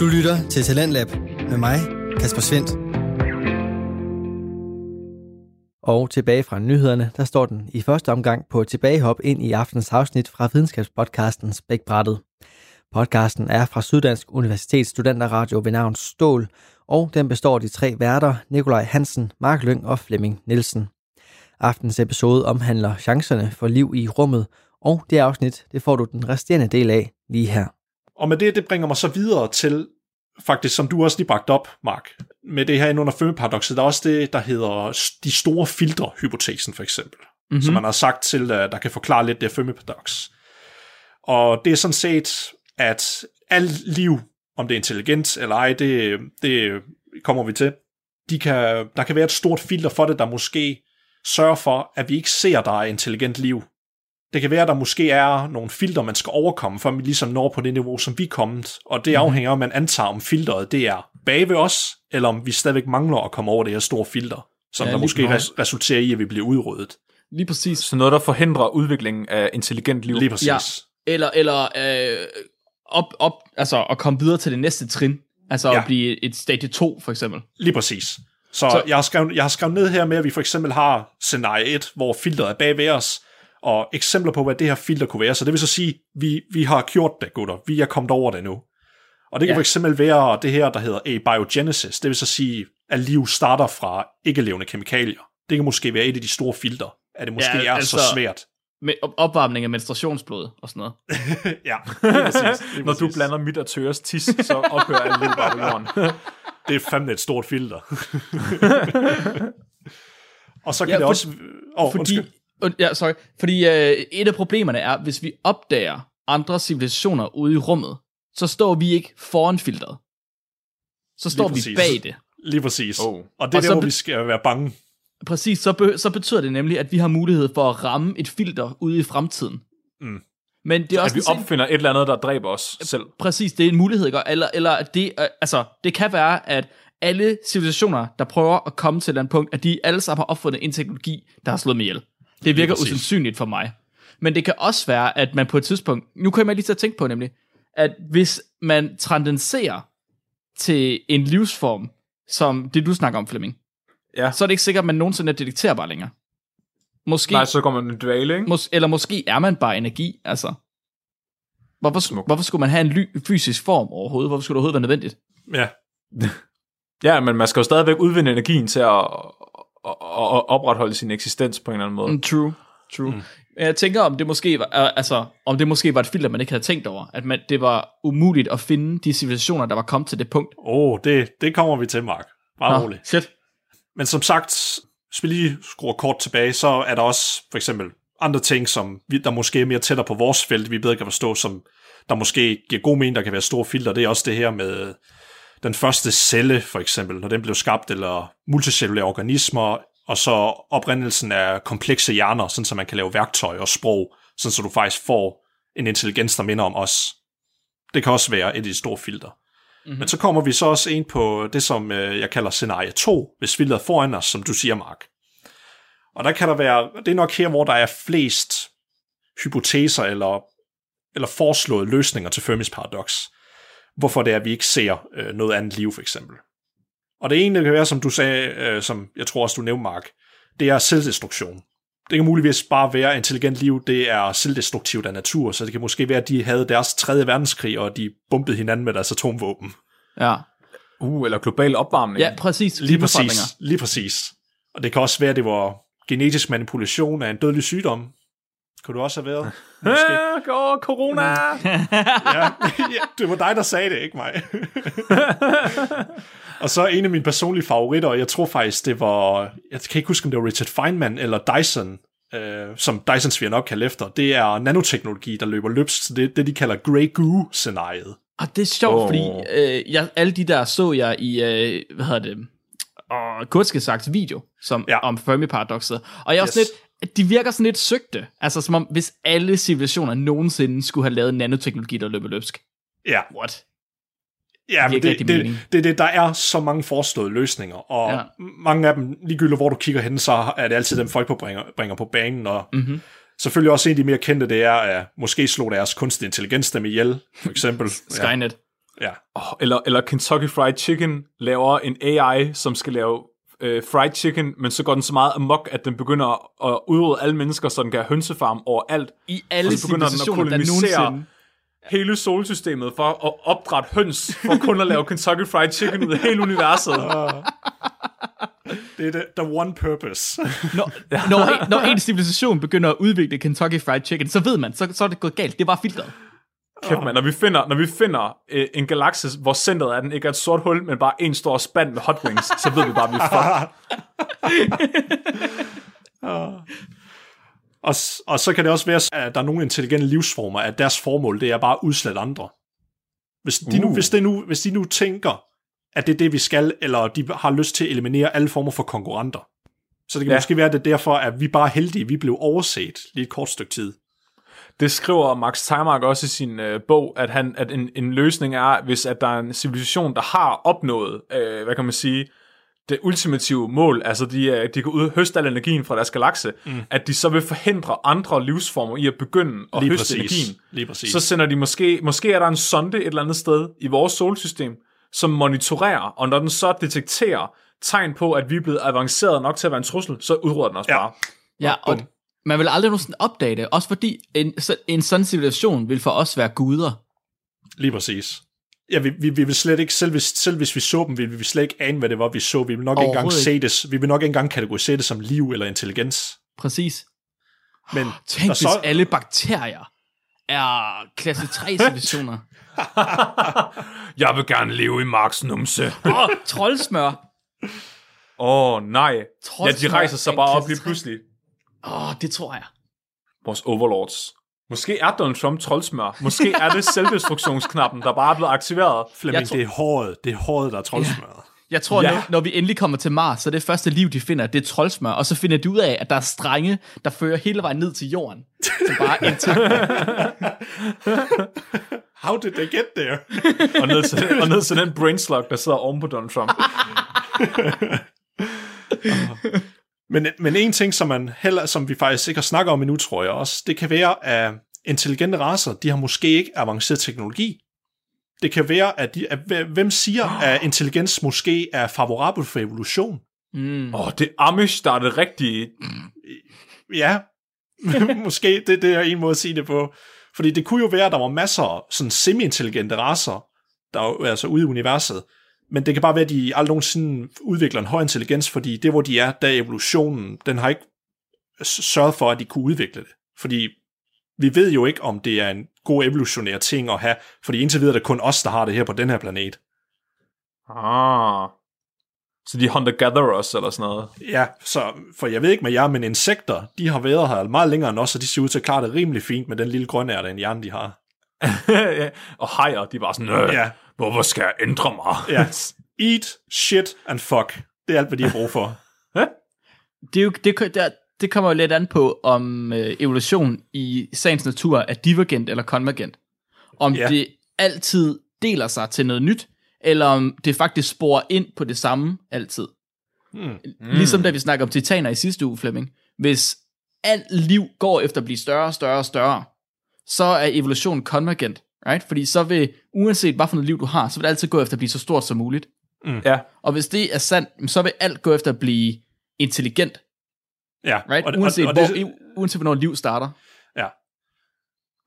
Du lytter til Talentlab med mig, Kasper Svendt. Og tilbage fra nyhederne, der står den i første omgang på tilbagehop ind i aftens afsnit fra videnskabspodcasten Spækbrættet. Podcasten er fra Syddansk Universitets studenterradio ved navn Stål, og den består af de tre værter, Nikolaj Hansen, Mark Lyng og Flemming Nielsen. Aftens episode omhandler chancerne for liv i rummet, og det afsnit, det får du den resterende del af lige her. Og med det, det bringer mig så videre til, faktisk som du også lige bragt op, Mark, med det her ind under Fermi-paradokset, der er også det, der hedder de store filtre-hypotesen for eksempel, mm-hmm. som man har sagt til, der kan forklare lidt det Fermi-paradoks. Og det er sådan set, at alt liv, om det er intelligent eller ej, det, det kommer vi til, de kan, der kan være et stort filter for det, der måske sørger for, at vi ikke ser, der er intelligent liv. Det kan være, at der måske er nogle filter, man skal overkomme, for at vi ligesom når på det niveau, som vi er kommet. Og det afhænger af, om man antager, om filteret det er bag ved os, eller om vi stadigvæk mangler at komme over det her store filter, som ja, der måske res- resulterer i, at vi bliver udryddet. Lige præcis. Så noget, der forhindrer udviklingen af intelligent liv. Lige præcis. Ja. Eller, eller øh, op, op, altså at komme videre til det næste trin. Altså ja. At blive et stadie 2, for eksempel. Lige præcis. Så, Så- så jeg, har skrevet, jeg har skrevet ned her med, at vi for eksempel har scenarie 1, hvor filteret er bag ved os, og eksempler på, hvad det her filter kunne være. Så det vil så sige, vi, vi har gjort det, gutter. Vi er kommet over det nu. Og det kan Ja. for eksempel være det her, der hedder abiogenesis. Det vil så sige, at liv starter fra ikke-levende kemikalier. Det kan måske være et af de store filter, at det måske Ja, er altså- så svært. Med op- opvarmning af menstruationsblod og sådan noget. ja, lige præcis. Lige Når du blander mit og tøres tis, så ophører alt liv bare på jorden. Det er fandme et stort filter. og så kan Ja, det for- også... Oh, Fordi, und, ja, sorry, fordi øh, et af problemerne er, hvis vi opdager andre civilisationer ude i rummet, så står vi ikke foran filteret. Så står vi bag det. Lige præcis. Oh. Og det er Og der, så hvor vi skal være bange. Præcis, så, be- så betyder det nemlig, at vi har mulighed for at ramme et filter ude i fremtiden. Mm. Men det er også At vi opfinder et eller andet, der dræber os selv. Præcis, det er en mulighed, ikke? Eller, eller at det, øh, altså, det kan være, at alle civilisationer, der prøver at komme til et eller andet punkt, at de alle sammen har opfundet en teknologi, der har slået med ihjel. Det virker usandsynligt for mig. Men det kan også være, at man på et tidspunkt, nu kan man lige at tænke på nemlig, at hvis man transcenderer til en livsform, som det du snakker om, Flemming, Ja. så er det ikke sikkert, at man nogensinde er detekterbar længere. Måske, Nej, så kommer man i dvale, ikke? mås- eller måske er man bare energi, altså. Hvorfor, Smukt. hvorfor skulle man have en ly- fysisk form overhovedet? Hvorfor skulle det overhovedet være nødvendigt? Ja, Ja, men man skal jo stadigvæk udvinde energien til at, at, opretholde sin eksistens på en eller anden måde. Mm, true, true. Mm. Jeg tænker, om det måske var, øh, altså, om det måske var et filter, man ikke havde tænkt over. At man, det var umuligt at finde de civilisationer, der var kommet til det punkt. oh, det, det kommer vi til, Mark. Bare roligt. shit. Men som sagt, hvis vi lige skruer kort tilbage, så er der også for eksempel andre ting, som vi, der måske er mere tættere på vores felt, vi bedre kan forstå, som der måske giver god mening, der kan være store filter. Det er også det her med den første celle, for eksempel, når den blev skabt, eller multicellulære organismer, og så oprindelsen af komplekse hjerner, sådan så man kan lave værktøj og sprog, sådan så du faktisk får en intelligens, der minder om os. Det kan også være et af de store filter. Mm-hmm. Men så kommer vi så også ind på det, som øh, jeg kalder scenarie 2, hvis filteret foran os, som du siger, Mark. Og der kan der være, det er nok her, hvor der er flest hypoteser eller, eller foreslåede løsninger til Fermis paradoks. Hvorfor det er, at vi ikke ser øh, noget andet liv, for eksempel. Og det ene det kan være, som du sagde, øh, som jeg tror også, du nævnte, Mark, det er selvdestruktion. Det kan muligvis bare være, at intelligent liv, det er selvdestruktivt af natur, så det kan måske være, at de havde deres tredje verdenskrig, og de bombede hinanden med deres atomvåben. Ja. Uh, eller global opvarmning. ja, præcis. Lige præcis, lige præcis. Og det kan også være, at det var genetisk manipulation af en dødelig sygdom. Kunne du også have været? Måske. Ah, gå, corona! Ja, ja, det var dig, der sagde det, ikke mig. og så en af mine personlige favoritter, og jeg tror faktisk, det var, jeg kan ikke huske, om det var Richard Feynman eller Dyson, øh, som Dysons vi nok kalde efter, det er nanoteknologi, der løber løbsk til det, det de kalder Grey Goo-scenariet. Og det er sjovt, oh. fordi øh, jeg, alle de der så jeg i, øh, hvad hedder det, og Kurtske sagt video som, ja. Ja. om Fermi-paradokset. Og jeg er også Yes. lidt, de virker sådan lidt søgte. Altså som om, hvis alle civilisationer nogensinde skulle have lavet nanoteknologi, der løber løbsk. Ja, What? Ja, men det, det, det, det, det, der er så mange foreståede løsninger, og Ja. ja. mange af dem, ligegyldigt hvor du kigger hen, så er det altid dem, folk på bringer, bringer på banen, og mm-hmm. selvfølgelig også en af de mere kendte, det er, at måske slog deres kunstig intelligens dem ihjel, for eksempel. Skynet. Ja. Oh, eller, eller Kentucky Fried Chicken laver en AI, som skal lave øh, fried chicken, men så går den så meget amok, at den begynder at udrydde alle mennesker, så den kan have hønsefarm overalt. I alle Og så begynder den at der kolonisere hele solsystemet for at opdrætte høns, for kun at lave Kentucky Fried Chicken ud af hele universet. Det er the, the one purpose. Når, når, en, når en civilisation begynder at udvikle Kentucky Fried Chicken, så ved man, så, så er det gået galt. Det var filtret. Kæft, man. Når vi finder, når vi finder øh, en galakse, hvor centret af den ikke er et sort hul, men bare en stor spand med hot wings, så ved vi bare, at vi er fucked. og, og så kan det også være, at der er nogle intelligente livsformer, at deres formål, det er bare at udslette andre. Hvis de, nu, Uh. hvis, det nu, hvis de nu tænker, at det er det, vi skal, eller de har lyst til at eliminere alle former for konkurrenter, så det kan Ja. måske være, at det er derfor, at vi bare er heldige, vi blev overset lige et kort stykke tid. Det skriver Max Timark også i sin øh, bog, at, han, at en, en løsning er, hvis at der er en civilisation, der har opnået, øh, hvad kan man sige, det ultimative mål, altså de, øh, de kan ud høste al energien fra deres galakse, mm. at de så vil forhindre andre livsformer i at begynde at Lige høste præcis. energien. Lige præcis. Så sender de måske, måske er der en sonde et eller andet sted i vores solsystem, som monitorerer, og når den så detekterer tegn på, at vi er blevet avanceret nok til at være en trussel, så udrydder den os Ja. bare. Ja, og. Man vil aldrig nogensinde opdage det, også fordi en, en sådan civilisation vil for os være guder. Lige præcis. Ja, vi, vi, vi vil slet ikke, selv hvis, selv hvis vi så dem, vil vi slet ikke ane, hvad det var, vi så. Vi vil nok ikke engang se det, vi vil nok ikke engang kategorisere det som liv eller intelligens. Præcis. Men Tænk, der hvis alle bakterier er klasse 3 civilisationer. Jeg vil gerne leve i Marks numse. Åh, oh, troldsmør. Åh, oh, nej. Ja, Trods de rejser sig bare op lige pludselig. Åh, oh, det tror jeg. Vores overlords. Måske er Donald Trump troldsmør. Måske er det selvdestruktionsknappen, der bare er blevet aktiveret. Flemming, tror- det er håret. Det er håret, der er troldsmøret. Jeg tror, Ja. ja. når, når vi endelig kommer til Mars, så er det første liv, de finder, det er troldsmør, og så finder de ud af, at der er strenge, der fører hele vejen ned til jorden. Så bare indtil... How did they get there? Og ned til, og ned til den brainslug, der sidder oven på Donald Trump. Men, men en ting, som, man heller, som vi faktisk ikke har snakket om endnu, tror jeg også, det kan være, at intelligente raser, de har måske ikke avanceret teknologi. Det kan være, at, de, at hvem siger, at intelligens måske er favorabel for evolution? Mm. Åh, oh, det Amish, der er det rigtige. Ja, måske det, det er en måde at sige det på. Fordi det kunne jo være, at der var masser af sådan semi-intelligente raser, der er altså ude i universet. Men det kan bare være, at de aldrig nogensinde udvikler en høj intelligens, fordi det, hvor de er, der er evolutionen, den har ikke sørget for, at de kunne udvikle det. Fordi vi ved jo ikke, om det er en god evolutionær ting at have, fordi indtil videre er det kun os, der har det her på den her planet. Ah. Så de hunter-gatherers eller sådan noget. Ja, så, for jeg ved ikke med jer, men insekter, de har været her meget længere end os, og de ser ud til at klare det rimelig fint med den lille grønærte en hjerne, de har. Ja, og hajer, de er bare sådan, øh, Ja. Hvorfor skal jeg ændre mig? Ja. Eat, shit and fuck. Det er alt, hvad de har brug for. Det, er jo, det, der, det kommer jo lidt an på, om øh, evolution i sagens natur er divergent eller konvergent. Om Ja. det altid deler sig til noget nyt, eller om det faktisk sporer ind på det samme altid. Hmm. Ligesom da vi snakker om titaner i sidste uge, Flemming. Hvis alt liv går efter at blive større og større og større, så er evolutionen konvergent, right? Fordi så vil, uanset hvad for noget liv du har, så vil det altid gå efter at blive så stort som muligt. Ja, Og hvis det er sandt, så vil alt gå efter at blive intelligent, Ja, right? og, uanset, og, og, hvor, det, uanset hvornår liv starter. ja.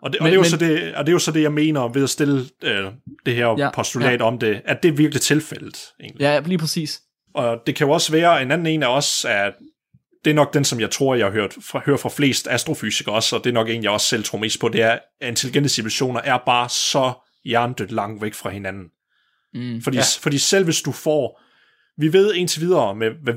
Og det, og, Men- det er jo men- så det, og det er jo så det, jeg mener ved at stille øh, det her Ja, postulat ja. om det, at det er virkelig tilfældet. Egentlig. Ja, lige præcis. Og det kan jo også være, en anden en af os, at det er nok den, som jeg tror, jeg har hørt fra, hører fra flest astrofysikere også, og det er nok en, jeg også selv tror mest på, det er, at intelligente civilisationer er bare så hjernedødt langt væk fra hinanden. Mm. Fordi, ja. fordi selv hvis du får, vi ved indtil videre med, med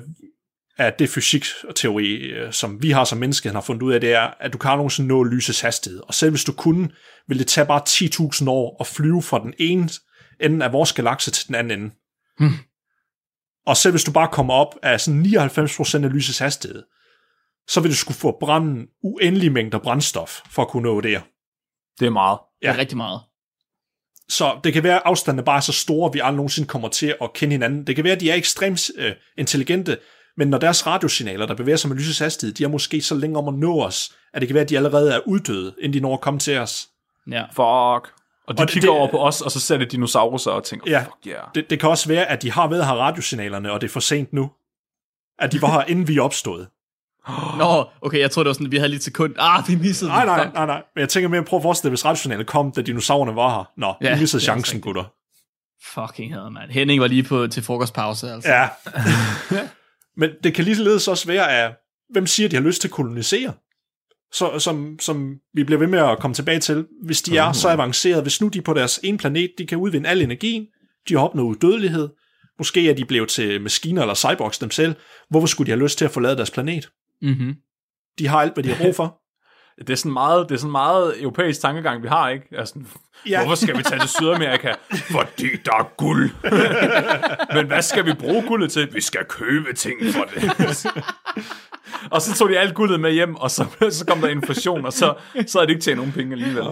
at det fysikteori, øh, som vi har som menneske, har fundet ud af, det er, at du kan nogensinde nå lysets hastighed. Og selv hvis du kunne, ville det tage bare 10.000 år at flyve fra den ene ende af vores galakse til den anden ende. Hmm. Og selv hvis du bare kommer op af sådan 99% af lysets hastighed, så vil du skulle få brænde uendelige mængder brændstof for at kunne nå det. det er meget. Det er Ja. rigtig meget. Så det kan være, at afstandene bare er så store, at vi aldrig nogensinde kommer til at kende hinanden. Det kan være, at de er ekstremt øh, intelligente, men når deres radiosignaler, der bevæger sig med lysets hastighed, de er måske så længe om at nå os, at det kan være, at de allerede er uddøde, inden de når at komme til os. Ja. Fuck. Og de Og kigger det- over på os, og så ser det dinosaurer og tænker, Ja. fuck yeah. Det, det kan også være, at de har ved at have radiosignalerne, og det er for sent nu. At de var her, inden vi opstod. Nå, okay, jeg tror det var sådan, at vi havde lige et sekund. Ah, vi missede Nej, nej, nej, nej. Men jeg tænker mere, prøv at forestille dig, hvis radiosignalerne kom, da dinosaurerne var her. Nå, Ja, ja, I missede chancen, gutter. Fucking havde, mand. Henning var lige på, til frokostpause, altså. Ja. Men det kan ligeledes også være, at hvem siger, at de har lyst til at kolonisere? Så, som, som vi bliver ved med at komme tilbage til. Hvis de er så avancerede, hvis nu de er på deres ene planet, de kan udvinde al energien, de har opnået udødelighed, måske er de blevet til maskiner eller cyborgs dem selv, hvorfor skulle de have lyst til at forlade deres planet? Mm-hmm. De har alt, hvad de har brug for. Det er sådan meget, det er sådan meget europæisk tankegang, vi har, ikke? Altså, ja. Hvorfor skal vi tage til Sydamerika? Fordi der er guld. Men hvad skal vi bruge guldet til? Vi skal købe ting for det. Og så tog de alt guldet med hjem, og så, så kom der inflation, og så, så havde de ikke tjent nogen penge alligevel.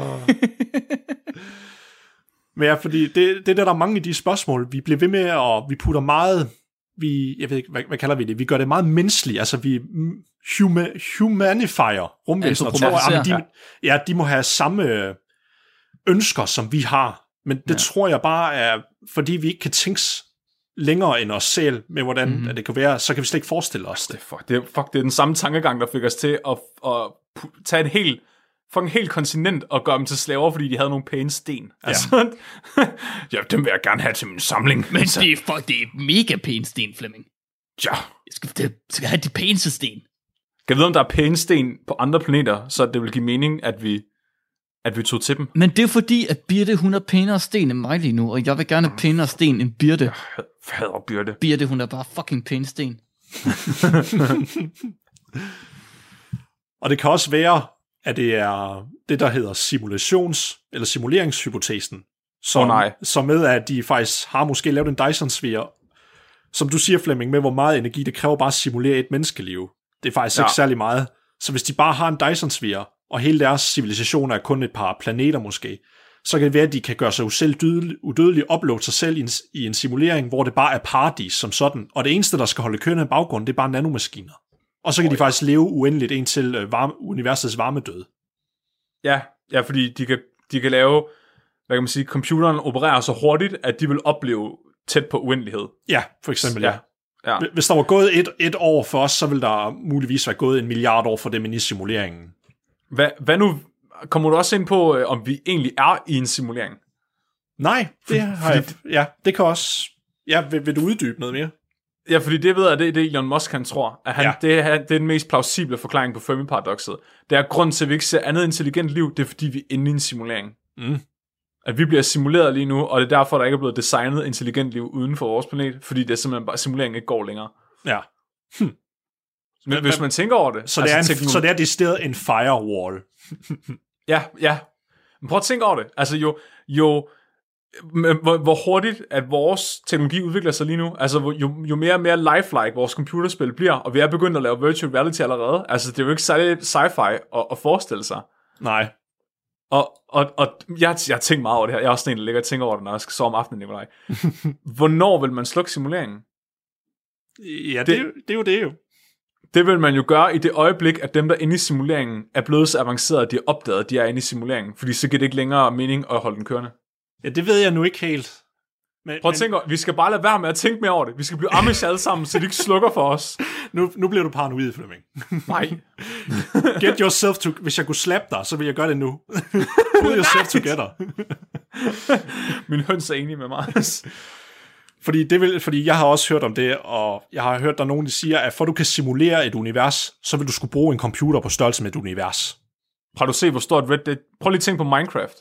Men ja, fordi det, det der, der er mange af de spørgsmål, vi bliver ved med, og vi putter meget, vi, jeg ved ikke, hvad, hvad kalder vi det, vi gør det meget menneskeligt, altså vi huma, humanifier rumvæsener, og tror, at de, ja, de må have samme ønsker, som vi har, men det ja. tror jeg bare er, fordi vi ikke kan tænke længere end os selv, med hvordan mm-hmm. at det kan være, så kan vi slet ikke forestille os det. Fuck, det, er, fuck, det er den samme tankegang, der fik os til at, at tage et helt fucking helt kontinent og gøre dem til slaver, fordi de havde nogle pæne sten. Altså, ja, dem vil jeg gerne have til min samling. Men det er, fuck, det er mega pæn sten, Flemming. Ja. Jeg skal, det, skal have de pæneste sten. Kan jeg vide, om der er pæne sten på andre planeter, så det vil give mening, at vi, at vi tog til dem? Men det er fordi, at Birte, hun er pænere sten end mig lige nu, og jeg vil gerne have pænere sten end Birte. Fader byrde. Birte, hun er bare fucking pæn sten. Og det kan også være, at det er det, der hedder simulations- eller simuleringshypotesen. Som, Åh, nej. som med, at de faktisk har måske lavet en Dyson-sfære, som du siger, Flemming, med hvor meget energi det kræver bare at simulere et menneskeliv. Det er faktisk ja. Ja. ikke særlig meget. Så hvis de bare har en Dyson-sfære, og hele deres civilisation er kun et par planeter måske, så kan det være, at de kan gøre sig selv udødelige, uploade sig selv i en, i en simulering, hvor det bare er paradis som sådan, og det eneste, der skal holde køen i baggrunden, det er bare nanomaskiner. Og så kan oh, de faktisk leve uendeligt indtil øh, varme, universets varmedød. Ja, ja, fordi de kan, de kan lave, hvad kan man sige, computeren opererer så hurtigt, at de vil opleve tæt på uendelighed. Ja, for eksempel, ja. Ja. Hvis der var gået et, et år for os, så ville der muligvis være gået en milliard år for dem i simuleringen. Hvad, hvad nu, kommer du også ind på, øh, om vi egentlig er i en simulering? Nej, det har jeg, ja, det kan også... Ja, vil, vil du uddybe noget mere? Ja, fordi det ved jeg, det er det Elon Musk, han tror. At han, Ja. det, er, det er den mest plausible forklaring på Fermi-paradokset. Det er grund til, at vi ikke ser andet intelligent liv, det er fordi, vi er inde i en simulering. Mm. At vi bliver simuleret lige nu, og det er derfor, der ikke er blevet designet intelligent liv uden for vores planet, fordi det er simpelthen bare, simuleringen ikke går længere. Ja. Men hvis man tænker over det... Så, det er en, teknologi- så det er decideret en firewall. Ja, ja. Men prøv at tænke over det. Altså jo, jo hvor, hvor hurtigt, at vores teknologi udvikler sig lige nu. Altså jo, jo mere og mere lifelike vores computerspil bliver, og vi er begyndt at lave virtual reality allerede. Altså det er jo ikke særlig sci-fi at, at forestille sig. Nej. Og, og, og jeg, jeg har tænkt meget over det her. Jeg er også sådan en, der ligger og tænker over det, når jeg skal sove om aftenen, Nikolaj. Hvornår vil man slukke simuleringen? Ja, det, det, det er jo det jo. Det vil man jo gøre i det øjeblik, at dem, der er inde i simuleringen, er blevet så avancerede, at de har opdaget, at de er inde i simuleringen. Fordi så giver det ikke længere mening at holde den kørende. Ja, det ved jeg nu ikke helt. Men, Prøv at tænke over, vi skal bare lade være med at tænke mere over det. Vi skal blive amish alle sammen, så de ikke slukker for os. nu, nu bliver du paranoid, Flemming. Nej. Get yourself to... Hvis jeg kunne slappe dig, så vil jeg gøre det nu. Pull yourself together. Min høns er enig med mig. Fordi, det vil, fordi jeg har også hørt om det, og jeg har hørt, der er nogen, der siger, at for at du kan simulere et univers, så vil du skulle bruge en computer på størrelse med et univers. Har du set, hvor stort Red Dead... Prøv lige at tænke på Minecraft.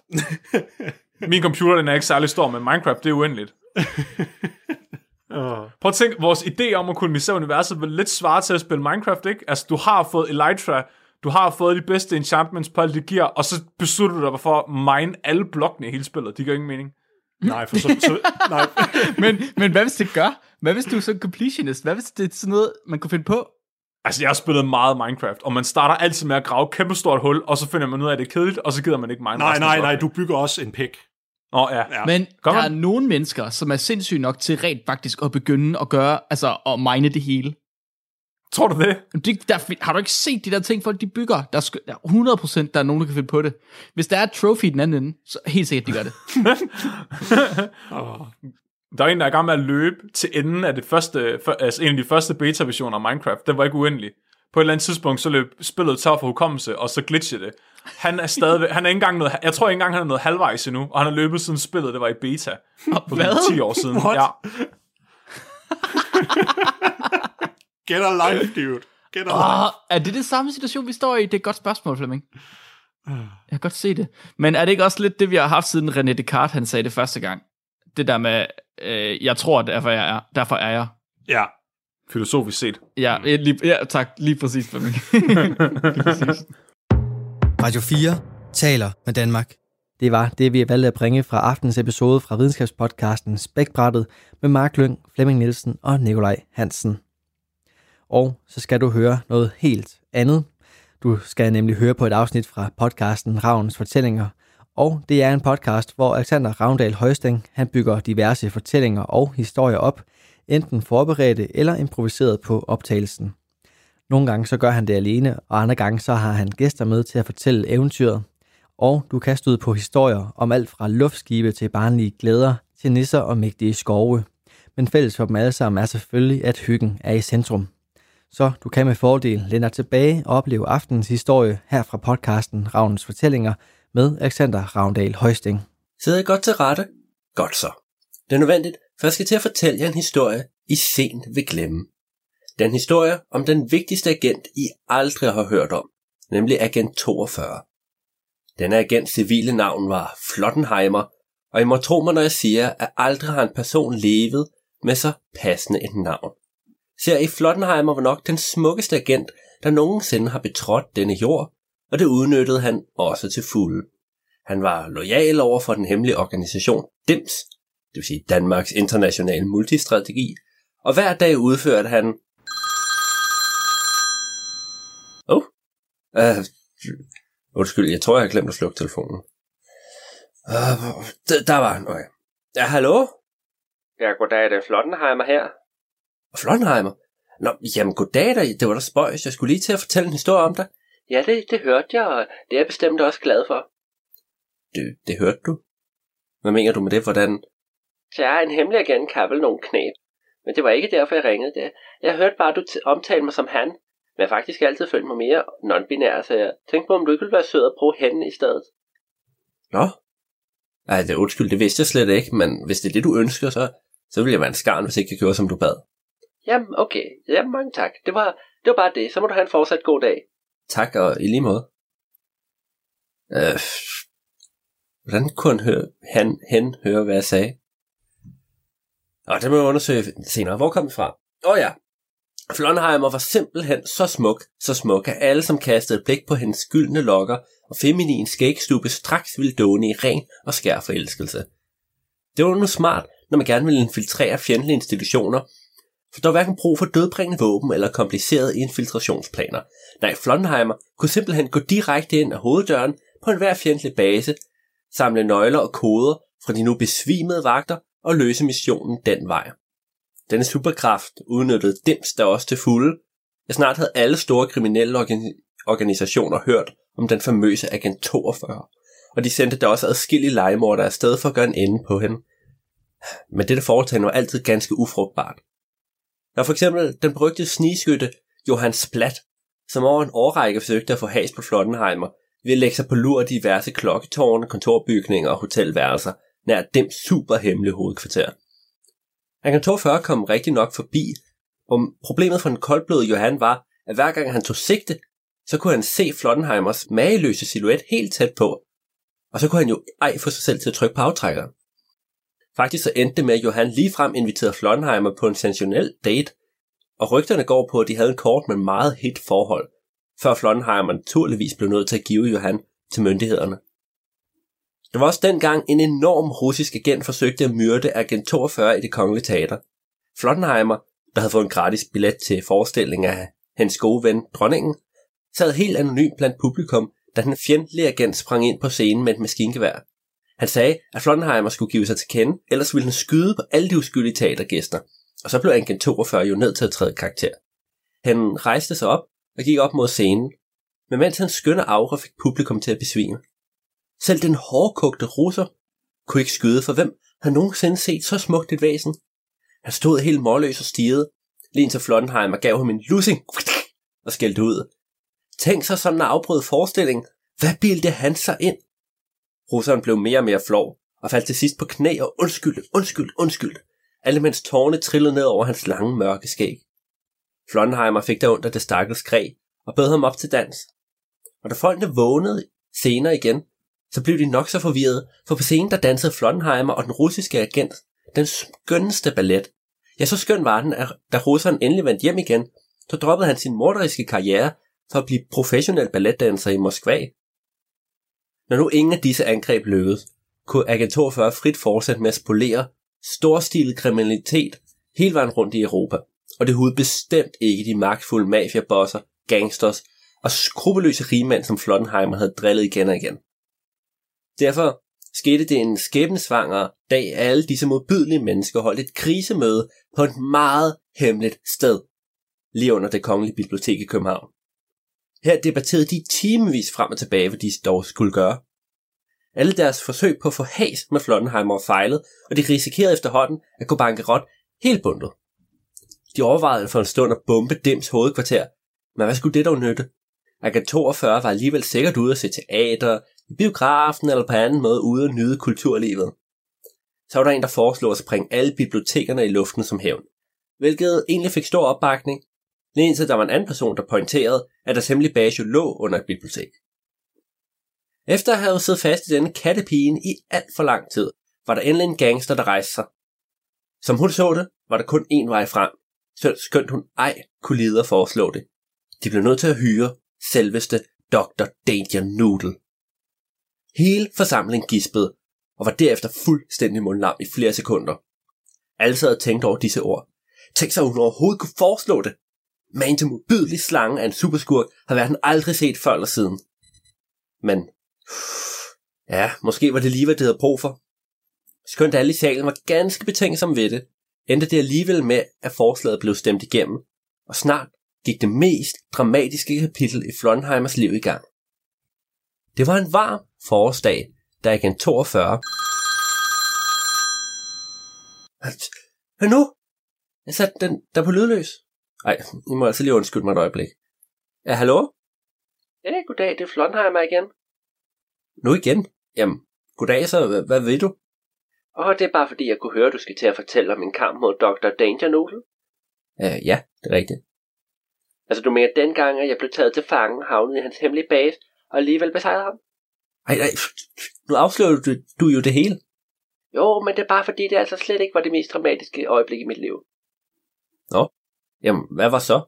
Min computer, den er ikke særlig stor, men Minecraft, det er uendeligt. Prøv at tænke, vores idé om at kolonisere universet vil lidt svare til at spille Minecraft, ikke? Altså, du har fået Elytra, du har fået de bedste enchantments på alt det gear, og så beslutter du dig for at mine alle blokkene i hele spillet. Det gør ingen mening. Nej, for så... så nej. Men, men hvad hvis det gør? Hvad hvis du er sådan completionist? Hvad hvis det er sådan noget, man kunne finde på? Altså, jeg har spillet meget Minecraft, og man starter altid med at grave et kæmpestort hul, og så finder man ud af, at det er kedeligt, og så gider man ikke mine nej, nej, nej, blokkene. du bygger også en pæk. Åh, ja. Ja. Men Gør der man? er nogle mennesker, som er sindssyge nok til rent faktisk at begynde at gøre, altså at mine det hele. Tror du det? Det, der, er- har du ikke set de der ting, folk de bygger? Der er, der er 100% der er nogen, der kan finde på det. Hvis der er et trophy i den anden ende, så helt sikkert, de gør det. Der er en, der er i gang med at løbe til enden af det første, for, altså en af de første beta-versioner af Minecraft. Den var ikke uendelig. På et eller andet tidspunkt, så løb spillet tør for hukommelse, og så glitchede det. Han er stadigvæk, han er ikke engang noget, jeg tror ikke engang, han er noget halvvejs endnu, og han har løbet siden spillet, det var i beta. For Hvad? 10 år siden. What? Ja. Get a life, dude. Get a life. Åh, er det det samme situation, vi står i? Det er et godt spørgsmål, Flemming. Jeg kan godt se det. Men er det ikke også lidt det, vi har haft siden René Descartes, han sagde det første gang? Det der med, øh, jeg tror, derfor jeg er. Derfor er jeg. Ja. Filosofisk set. Ja, eh, lige, ja tak. Lige præcis, Flemming. lige præcis. Radio 4 taler med Danmark. Det var det, vi valgte at bringe fra aftens episode fra videnskabspodcasten Spækbrættet med Mark Lyng, Flemming Nielsen og Nikolaj Hansen. Og så skal du høre noget helt andet. Du skal nemlig høre på et afsnit fra podcasten Ravns Fortællinger. Og det er en podcast, hvor Alexander Ravndal Højsting han bygger diverse fortællinger og historier op, enten forberedte eller improviseret på optagelsen. Nogle gange så gør han det alene, og andre gange så har han gæster med til at fortælle eventyret. Og du kan støde på historier om alt fra luftskibe til barnlige glæder til nisser og mægtige skove. Men fælles for dem alle sammen er selvfølgelig, at hyggen er i centrum. Så du kan med fordel læne dig tilbage og opleve aftenens historie her fra podcasten Ravnens Fortællinger med Alexander Ravndal Højsting. Sidder I godt til rette? Godt så. Det er nødvendigt, for jeg skal til at fortælle jer en historie, I sent vil glemme. Den historie om den vigtigste agent, I aldrig har hørt om, nemlig Agent 42. Denne agents civile navn var Flottenheimer, og I må tro mig, når jeg siger, at aldrig har en person levet med så passende et navn. Ser I, Flottenheimer var nok den smukkeste agent, der nogensinde har betrådt denne jord, og det udnyttede han også til fulde. Han var lojal over for den hemmelige organisation DIMS, det vil sige Danmarks Internationale Multistrategi, og hver dag udførte han... Oh, uh, undskyld, jeg tror, jeg har glemt at slukke telefonen. Uh, der, der var han, okay. Ja, hallo? Ja, goddag, det er Flottenheimer her. Flottenheimer? Nå, jamen goddag da, det var da spøjs. Jeg skulle lige til at fortælle en historie om dig. Ja, det, det hørte jeg, og det er jeg bestemt også glad for. Det, det hørte du? Hvad mener du med det? Hvordan? Så jeg er en hemmelig agent, kan vel nogle knæb. Men det var ikke derfor, jeg ringede det. Jeg hørte bare, at du t- omtalte mig som han. Men jeg har faktisk altid følt mig mere non-binær, så jeg tænkte på, om du ikke ville være sød at bruge hende i stedet. Nå? Ej, det undskyld, det vidste jeg slet ikke, men hvis det er det, du ønsker, så, så ville jeg være en skarn, hvis ikke jeg gjorde, som du bad. Jamen, okay. Jamen, mange tak. Det var, det var bare det. Så må du have en fortsat god dag. Tak, og i lige måde. Øh, hvordan kunne han, høre, han hen høre, hvad jeg sagde? Og det må jeg undersøge senere. Hvor kom vi fra? Åh oh, ja. Flonheimer var simpelthen så smuk, så smuk, at alle, som kastede et blik på hendes gyldne lokker og feminin skægstube, straks ville dåne i ren og skær forelskelse. Det var nu smart, når man gerne ville infiltrere fjendtlige institutioner, for der var hverken brug for dødbringende våben eller komplicerede infiltrationsplaner. Nej, Flonheimer kunne simpelthen gå direkte ind ad hoveddøren på enhver fjendtlig base, samle nøgler og koder fra de nu besvimede vagter og løse missionen den vej. Denne superkraft udnyttede Dims der også til fulde. Jeg snart havde alle store kriminelle organi- organisationer hørt om den famøse Agent 42, og de sendte da også adskillige legemordere afsted for at gøre en ende på hende. Men dette foretagende var altid ganske ufrugtbart. Der var for eksempel den berygtede snigskytte Johan Splat, som over en årrække forsøgte at få has på Flottenheimer ved at lægge sig på lur af diverse klokketårne, kontorbygninger og hotelværelser nær dem superhemmelige hovedkvarter. Han Agent 42 komme rigtig nok forbi, og problemet for den koldblodede Johan var, at hver gang han tog sigte, så kunne han se Flottenheimers mageløse silhuet helt tæt på, og så kunne han jo ej få sig selv til at trykke på aftrækkeren. Faktisk så endte det med, at Johan ligefrem inviterede Flonheimer på en sensationel date, og rygterne går på, at de havde en kort men meget hit forhold, før Flonheimer naturligvis blev nødt til at give Johan til myndighederne. Der var også dengang en enorm russisk agent forsøgte at myrde agent 42 i det kongelige teater. Flottenheimer, der havde fået en gratis billet til forestillingen af hans gode ven, dronningen, sad helt anonym blandt publikum, da den fjendtlige agent sprang ind på scenen med et maskingevær. Han sagde, at Flottenheimer skulle give sig til kende, ellers ville han skyde på alle de uskyldige teatergæster, og så blev Anken 42 jo nødt til at træde karakter. Han rejste sig op og gik op mod scenen, men mens hans skønne aura fik publikum til at besvime. Selv den hårdkogte russer kunne ikke skyde, for hvem havde nogensinde set så smukt et væsen. Han stod helt målløs og stirrede, lige til Flottenheimer gav ham en lussing og skældte ud. Tænk sig sådan en afbrudt forestilling. Hvad bildte han sig ind? Russeren blev mere og mere flov, og faldt til sidst på knæ og undskyldte, undskyld, undskyld, alle mens tårne trillede ned over hans lange mørke skæg. Flonheimer fik der under det stakkels skræg og bød ham op til dans. Og da folkene vågnede senere igen, så blev de nok så forvirret, for på scenen der dansede Flonheimer og den russiske agent den skønneste ballet. Ja, så skøn var den, at da russeren endelig vendte hjem igen, så droppede han sin morderiske karriere for at blive professionel balletdanser i Moskva. Når nu ingen af disse angreb lykkedes, kunne Agent 42 frit fortsætte med at spolere storstilet kriminalitet hele vejen rundt i Europa, og det hudede bestemt ikke de magtfulde mafiabosser, gangsters og skrupelløse rigmænd, som Flottenheimer havde drillet igen og igen. Derfor skete det en skæbnesvanger dag, at alle disse modbydelige mennesker holdt et krisemøde på et meget hemmeligt sted, lige under det kongelige bibliotek i København. Her debatterede de timevis frem og tilbage, hvad de dog skulle gøre. Alle deres forsøg på at få has med Flottenheimer fejlede, og de risikerede efterhånden at gå bankerot helt bundet. De overvejede for en stund at bombe Dims hovedkvarter, men hvad skulle det dog nytte? Agat 42 var alligevel sikkert ude at se teater, i biografen eller på anden måde ude at nyde kulturlivet. Så var der en, der foreslog at springe alle bibliotekerne i luften som hævn, hvilket egentlig fik stor opbakning, lige indtil der var en anden person, der pointerede, at deres hemmelige bage lå under et bibliotek. Efter at have siddet fast i denne kattepigen i alt for lang tid, var der endelig en gangster, der rejste sig. Som hun så det, var der kun én vej frem, så skønt hun ej kunne lide at foreslå det. De blev nødt til at hyre selveste Dr. Danger Noodle. Hele forsamlingen gispede, og var derefter fuldstændig mundlam i flere sekunder. Alle sad og tænkte over disse ord. Tænk sig, at hun overhovedet kunne foreslå det. Men til modbydelig slange af en superskurk har verden aldrig set før eller siden. Men, ja, måske var det lige, hvad det havde brug for. Skønt alle i salen var ganske betænksom ved det, endte det alligevel med, at forslaget blev stemt igennem, og snart gik det mest dramatiske kapitel i Flonheimers liv i gang. Det var en varm forårsdag, da igen 42... Hvad nu? Jeg satte den der på lydløs. Ej, I må altså lige undskylde mig et øjeblik. Ja, hallo? Ja, goddag, det er Flonheimer igen. Nu igen? Jamen, goddag så, hvad, hvad ved du? Åh, det er bare fordi, jeg kunne høre, du skal til at fortælle om en kamp mod Dr. Danger Noodle. Uh, ja, det er rigtigt. Altså, du mener dengang, at jeg blev taget til fange, havnet i hans hemmelige base, og alligevel besejrede ham? Ej, ej, nu afslører du, du jo det hele. Jo, men det er bare fordi, det altså slet ikke var det mest dramatiske øjeblik i mit liv. Nå, jamen, hvad var så?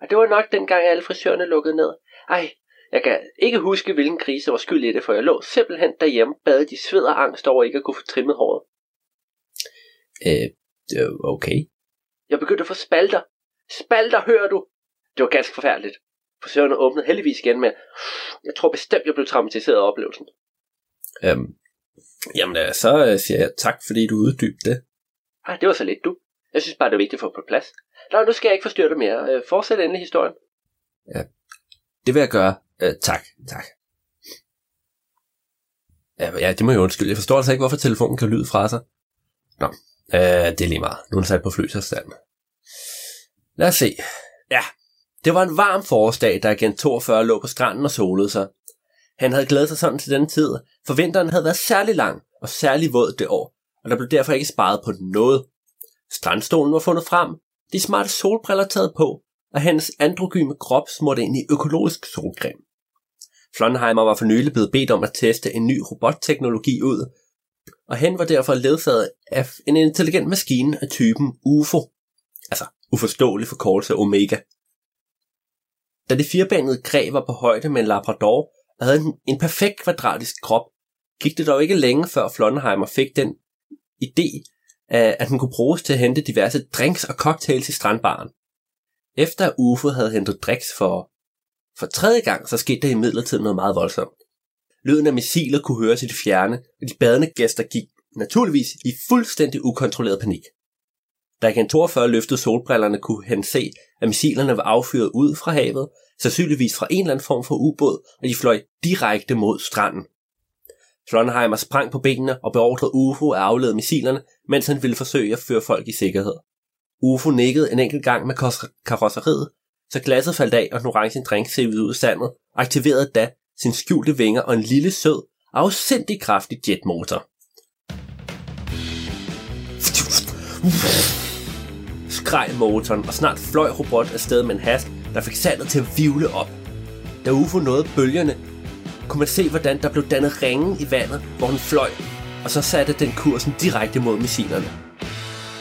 Og det var nok dengang, alle frisørerne lukkede ned. Ej, jeg kan ikke huske, hvilken krise var skyld i det, for jeg lå simpelthen derhjemme, badet i sved og angst over ikke at kunne få trimmet håret. Øh, okay. Jeg begyndte at få spalter. Spalter, hører du? Det var ganske forfærdeligt. Frisørerne åbnede heldigvis igen med, jeg tror bestemt, jeg blev traumatiseret af oplevelsen. Øhm, jamen, øh, så øh, siger jeg tak, fordi du uddybte det. Ah, det var så lidt, du. Jeg synes bare, det er vigtigt at få på plads. Nå, nu skal jeg ikke forstyrre dig mere. Øh, fortsæt endelig historien. Ja, det vil jeg gøre. Øh, tak, tak. Ja, ja, det må jeg undskylde. Jeg forstår altså ikke, hvorfor telefonen kan lyde fra sig. Nå, øh, det er lige meget. Nu er den sat på flyselstand. Lad os se. Ja, det var en varm forårsdag, da agent 42 lå på stranden og solede sig. Han havde glædet sig sådan til den tid, for vinteren havde været særlig lang og særlig våd det år, og der blev derfor ikke sparet på noget. Strandstolen var fundet frem, de smarte solbriller taget på, og hans androgyme krop smurte ind i økologisk solcreme. Flonheimer var for nylig blevet bedt om at teste en ny robotteknologi ud, og han var derfor ledsaget af en intelligent maskine af typen UFO, altså uforståelig forkortelse Omega. Da det firebanede græ var på højde med en labrador og havde en, en perfekt kvadratisk krop, gik det dog ikke længe før Flonheimer fik den idé, at den kunne bruges til at hente diverse drinks og cocktails i strandbaren. Efter UFO havde hentet drinks for, for tredje gang, så skete der i midlertid noget meget voldsomt. Lyden af missiler kunne høres i det fjerne, og de badende gæster gik naturligvis i fuldstændig ukontrolleret panik. Da igen 42 løftede solbrillerne, kunne han se, at missilerne var affyret ud fra havet, sandsynligvis fra en eller anden form for ubåd, og de fløj direkte mod stranden. Trondheimer sprang på benene og beordrede UFO at aflede missilerne, mens han ville forsøge at føre folk i sikkerhed. UFO nikkede en enkelt gang med karosseriet, så glasset faldt af, og den orange drink sivede ud af sandet, aktiverede da sin skjulte vinger og en lille sød, afsindig kraftig jetmotor. Skreg motoren, og snart fløj robot afsted med en hast, der fik sandet til at vivle op. Da UFO nåede bølgerne, kunne man se, hvordan der blev dannet ringe i vandet, hvor den fløj, og så satte den kursen direkte mod missilerne.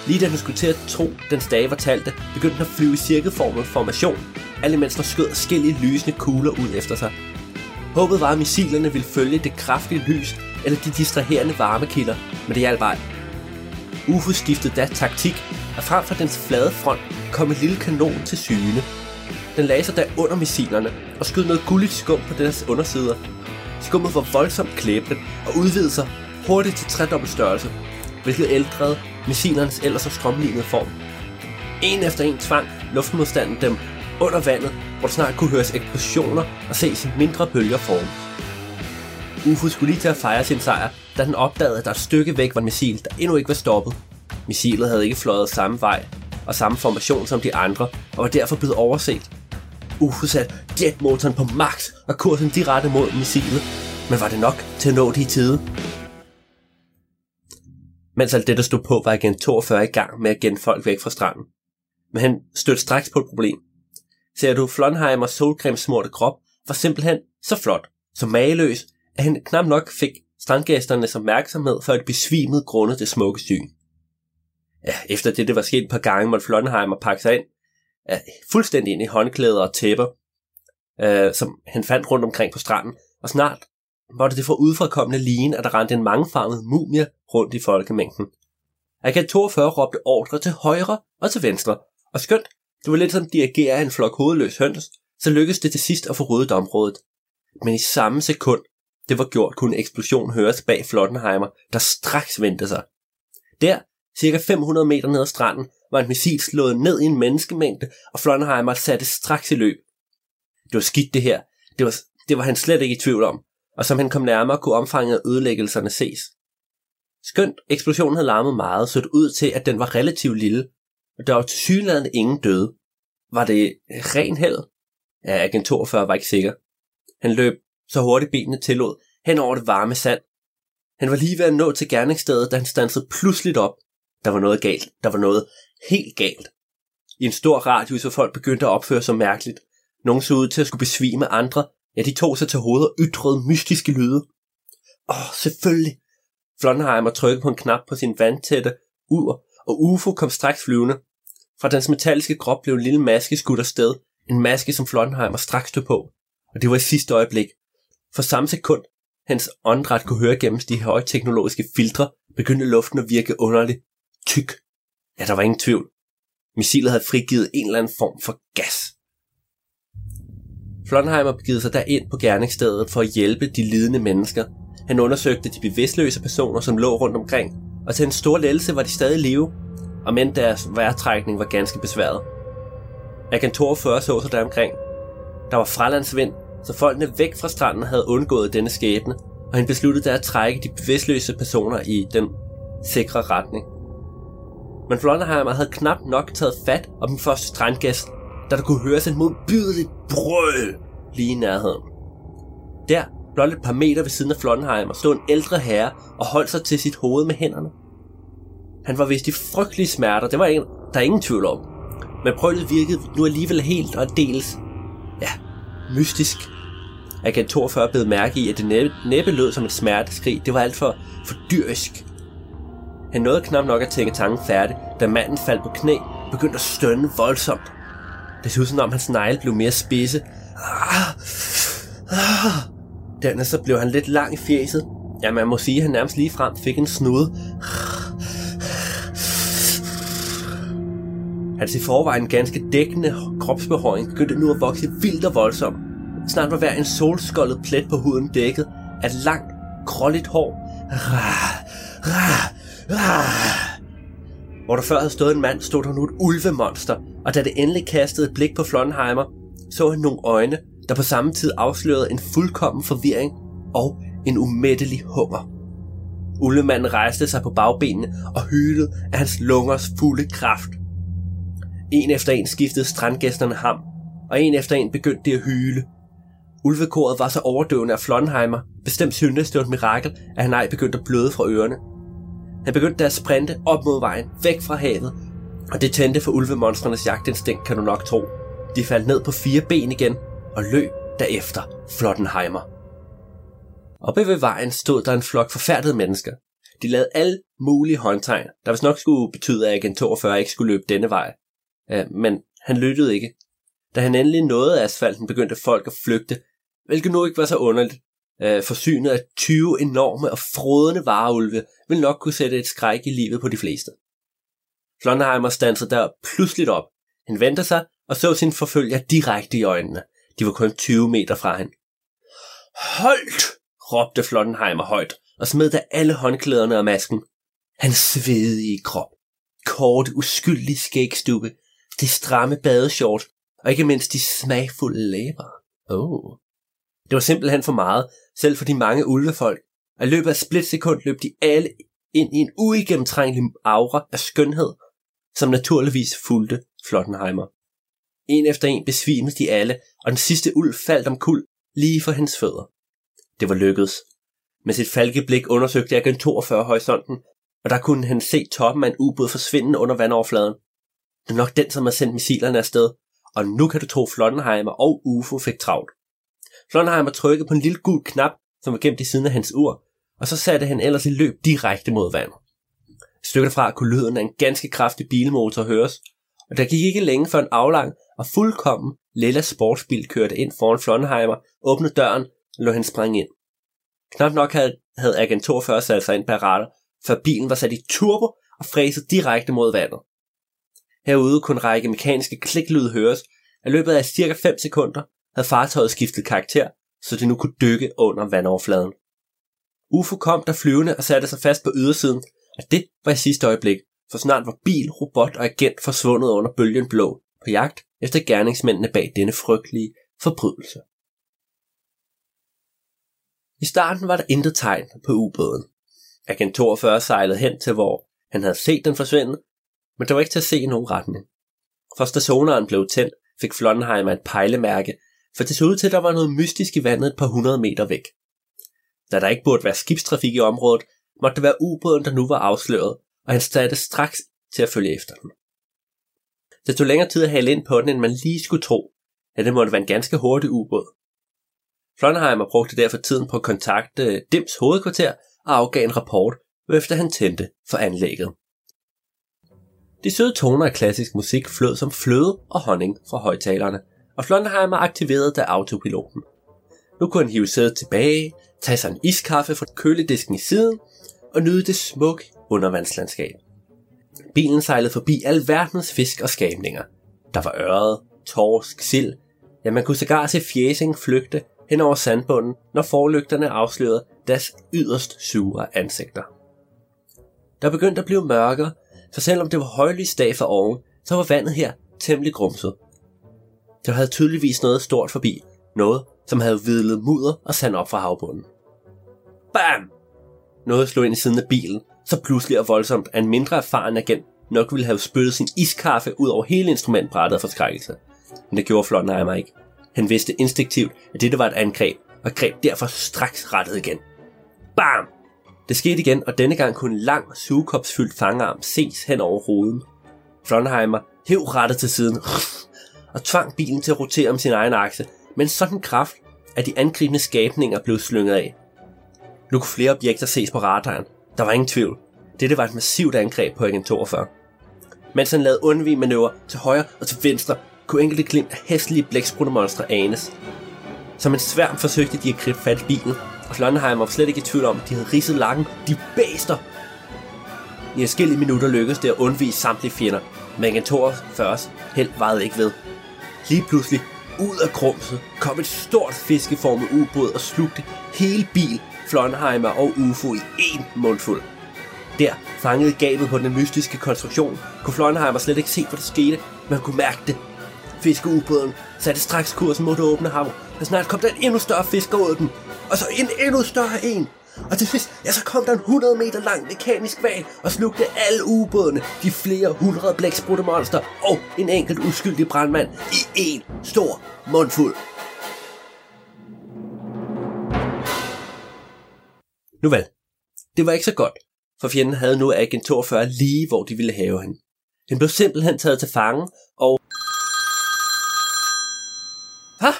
Lige da den skulle til at tro, den stage var talte, begyndte den at flyve i cirkelformet formation, alt imens der skød forskellige lysende kugler ud efter sig. Håbet var, at missilerne ville følge det kraftige lys eller de distraherende varmekilder, men det hjalp ej. UFO skiftede da taktik, og frem for dens flade front kom en lille kanon til syne. Den lagde sig da under missilerne og skød noget gulligt skum på deres undersider. Skummet var voldsomt klæbende og udvidede sig hurtigt til tredobbelt størrelse, hvilket ældrede missilernes ellers så strømlignede form. En efter en tvang luftmodstanden dem under vandet, hvor der snart kunne høres eksplosioner og ses mindre bølger form. UFO skulle lige til at fejre sin sejr, da den opdagede, at der et stykke væk var en missil, der endnu ikke var stoppet. Missilet havde ikke fløjet samme vej og samme formation som de andre, og var derfor blevet overset. UFO satte jetmotoren på max og kursen direkte mod missilet, men var det nok til at nå det i tide? Mens alt det, der stod på, var igen 42 i gang med at genne folk væk fra stranden. Men han stødte straks på et problem. Ser du Flonheimers solcremesmorte krop var simpelthen så flot, så mageløs, at han knap nok fik strandgæsternes opmærksomhed, før de besvimede grundet det smukke syn. Ja, efter det, det var sket et par gange, måtte Flonheimer pakke sig ind, ja, fuldstændig ind i håndklæder og tæpper, øh, som han fandt rundt omkring på stranden, og snart måtte det få udfrakommende ligen, at der rendte en mangefarvet mumie rundt i folkemængden. Agent 42 råbte ordre til højre og til venstre, og skønt, det var lidt som dirigere en flok hovedløs høns, så lykkedes det til sidst at få ryddet området. Men i samme sekund, det var gjort, kunne en eksplosion høres bag Flottenheimer, der straks vendte sig. Der, cirka 500 meter ned ad stranden, var en missil slået ned i en menneskemængde, og Flottenheimer satte straks i løb. Det var skidt det her. Det var, det var han slet ikke i tvivl om og som han kom nærmere, kunne omfanget af ødelæggelserne ses. Skønt eksplosionen havde larmet meget, så det ud til, at den var relativt lille, og der var til ingen døde. Var det ren held? Ja, agent 42 var ikke sikker. Han løb så hurtigt benene tillod, hen over det varme sand. Han var lige ved at nå til gerningsstedet, da han stansede pludseligt op. Der var noget galt. Der var noget helt galt. I en stor radius, hvor folk begyndte at opføre sig mærkeligt. Nogle så ud til at skulle besvime andre, Ja, de tog sig til hovedet og ytrede mystiske lyde. Åh, oh, selvfølgelig. Flonheimer trykkede på en knap på sin vandtætte ur, og UFO kom straks flyvende. Fra dens metalliske krop blev en lille maske skudt afsted. En maske, som Flonheimer straks stod på. Og det var i sidste øjeblik. For samme sekund, hans åndedræt kunne høre gennem de højteknologiske filtre, begyndte luften at virke underligt tyk. Ja, der var ingen tvivl. Missilet havde frigivet en eller anden form for gas. Flonheimer begivet sig derind på gerningsstedet for at hjælpe de lidende mennesker. Han undersøgte de bevidstløse personer, som lå rundt omkring, og til en stor lettelse var de stadig i live, og men deres vejrtrækning var ganske besværet. Agent 42 så sig der omkring. Der var fralandsvind, så folkene væk fra stranden havde undgået denne skæbne, og han besluttede der at trække de bevidstløse personer i den sikre retning. Men Flonderheimer havde knap nok taget fat om den første strandgæst, da der kunne høres en modbydeligt brøl lige i nærheden. Der, blot et par meter ved siden af Flonheim, stod en ældre herre og holdt sig til sit hoved med hænderne. Han var vist i frygtelige smerter, det var en, der er ingen tvivl om. Men brølet virkede nu alligevel helt og dels, ja, mystisk. Agent 42 blev mærke i, at det næppe, næppe lød som et smerteskrig. Det var alt for, for dyrisk. Han nåede knap nok at tænke tanken færdig, da manden faldt på knæ og begyndte at stønne voldsomt. Det så ud som om hans negle blev mere spidse. Ah, ah. Dernæst så blev han lidt lang i fjeset. Ja, man må sige, at han nærmest lige frem fik en snude. Hans i forvejen ganske dækkende kropsbehåring begyndte nu at vokse vildt og voldsomt. Snart var hver en solskoldet plet på huden dækket af langt, krolligt hår. Hvor der før havde stået en mand, stod der nu et ulvemonster, og da det endelig kastede et blik på Flonheimer, så han nogle øjne, der på samme tid afslørede en fuldkommen forvirring og en umættelig hunger. Ullemanden rejste sig på bagbenene og hylede af hans lungers fulde kraft. En efter en skiftede strandgæsterne ham, og en efter en begyndte de at hyle. Ulvekoret var så overdøvende af Flonheimer, bestemt syntes det var et mirakel, at han ej begyndte at bløde fra ørerne. Han begyndte at sprinte op mod vejen, væk fra havet, og det tændte for ulvemonstrenes jagtinstinkt, kan du nok tro. De faldt ned på fire ben igen og løb derefter Flottenheimer. Oppe ved vejen stod der en flok forfærdede mennesker. De lavede alle mulige håndtegn, der vist nok skulle betyde, at Agent 42 ikke skulle løbe denne vej. Øh, men han lyttede ikke. Da han endelig nåede asfalten, begyndte folk at flygte, hvilket nu ikke var så underligt. Øh, Forsynet af 20 enorme og frodende vareulve vil nok kunne sætte et skræk i livet på de fleste. Flonheimer stansede der pludseligt op. Han vendte sig og så sin forfølger direkte i øjnene. De var kun 20 meter fra hende. Holdt! råbte Flottenheimer højt og smed da alle håndklæderne og masken. Han svedige krop, kort uskyldig skægstube, det stramme badeshort og ikke mindst de smagfulde læber. Oh. Det var simpelthen for meget, selv for de mange ulvefolk, og i løbet af splitsekund løb de alle ind i en uigennemtrængelig aura af skønhed, som naturligvis fulgte Flottenheimer. En efter en besvimede de alle, og den sidste ulv faldt om kul lige for hans fødder. Det var lykkedes. Med sit falkeblik undersøgte Agent 42 horisonten, og der kunne han se toppen af en ubåd forsvinde under vandoverfladen. Det er nok den, som har sendt missilerne afsted, og nu kan du tro Flottenheimer og UFO fik travlt. Flottenheimer trykkede på en lille gul knap, som var gemt i siden af hans ur, og så satte han ellers i løb direkte mod vandet. Stykker fra kunne lyden af en ganske kraftig bilmotor høres, og der gik ikke længe før en aflang og fuldkommen lilla sportsbil kørte ind foran Flonheimer, åbnede døren og lå hende springe ind. Knap nok havde, havde Agent 42 sat sig ind på radar, før bilen var sat i turbo og fræset direkte mod vandet. Herude kunne en række mekaniske kliklyd høres, at løbet af cirka 5 sekunder havde fartøjet skiftet karakter, så det nu kunne dykke under vandoverfladen. UFO kom der flyvende og satte sig fast på ydersiden, og det var i sidste øjeblik, for snart var bil, robot og agent forsvundet under bølgen blå på jagt efter gerningsmændene bag denne frygtelige forbrydelse. I starten var der intet tegn på ubåden. Agent 42 sejlede hen til, hvor han havde set den forsvinde, men der var ikke til at se nogen retning. For stationeren blev tændt, fik Flonheimer et pejlemærke, for det så ud til, at der var noget mystisk i vandet et par hundrede meter væk. Da der ikke burde være skibstrafik i området, måtte det være ubåden, der nu var afsløret, og han satte straks til at følge efter den. Det tog længere tid at hale ind på den, end man lige skulle tro, at det måtte være en ganske hurtig ubåd. Flonheimer brugte derfor tiden på at kontakte Dims hovedkvarter og afgav en rapport, efter han tændte for anlægget. De søde toner af klassisk musik flød som fløde og honning fra højtalerne, og Flonheimer aktiverede da autopiloten. Nu kunne han hive sædet tilbage, tage sig en iskaffe fra køledisken i siden og nyde det smukke undervandslandskab. Bilen sejlede forbi alverdens fisk og skabninger. Der var øret, torsk, sild. Ja, man kunne sågar se fjæsing flygte hen over sandbunden, når forlygterne afslørede deres yderst sure ansigter. Der begyndte at blive mørkere, så selvom det var højlys dag for oven, så var vandet her temmelig grumset. Der havde tydeligvis noget stort forbi, noget, som havde vidlet mudder og sand op fra havbunden. Bam! Noget slog ind i siden af bilen, så pludselig og voldsomt, at en mindre erfaren agent nok ville have spyttet sin iskaffe ud over hele instrumentbrættet af forskrækkelse. Men det gjorde Flottenheimer ikke. Han vidste instinktivt, at dette var et angreb, og greb derfor straks rettet igen. Bam! Det skete igen, og denne gang kunne en lang, sugekopsfyldt fangarm ses hen over ruden. Flonheimer hæv rettet til siden og tvang bilen til at rotere om sin egen akse, men sådan kraft, at de angribende skabninger blev slynget af. Nu kunne flere objekter ses på radaren. Der var ingen tvivl. Dette var et massivt angreb på Agent 42. Mens han lavede undvig manøvre til højre og til venstre, kunne enkelte glimt af hæslige blæksprutemonstre anes. Som en sværm forsøgte de at gribe fat i bilen, og Flonheim var slet ikke i tvivl om, at de havde ridset lakken. De bæster! I forskellige minutter lykkedes det at undvige samtlige fjender, men Agent 42 held vejede ikke ved. Lige pludselig, ud af krumset kom et stort fiskeformet ubåd og slugte hele bil, Flonheimer og UFO i én mundfuld. Der, fanget i gabet på den mystiske konstruktion, kunne Flonheimer slet ikke se, hvad der skete, men han kunne mærke det. Fiskeubåden satte straks kursen mod det åbne hav, og snart kom der en endnu større fisk ud af den, og så en endnu større en. Og til sidst, ja, så kom der en 100 meter lang mekanisk val og slugte alle ubådene, de flere hundrede blæksprutte monster og en enkelt uskyldig brandmand i en stor mundfuld. Nu vel, det var ikke så godt, for fjenden havde nu Agent 42 lige, hvor de ville have hende. Den blev simpelthen taget til fange, og... Hvad?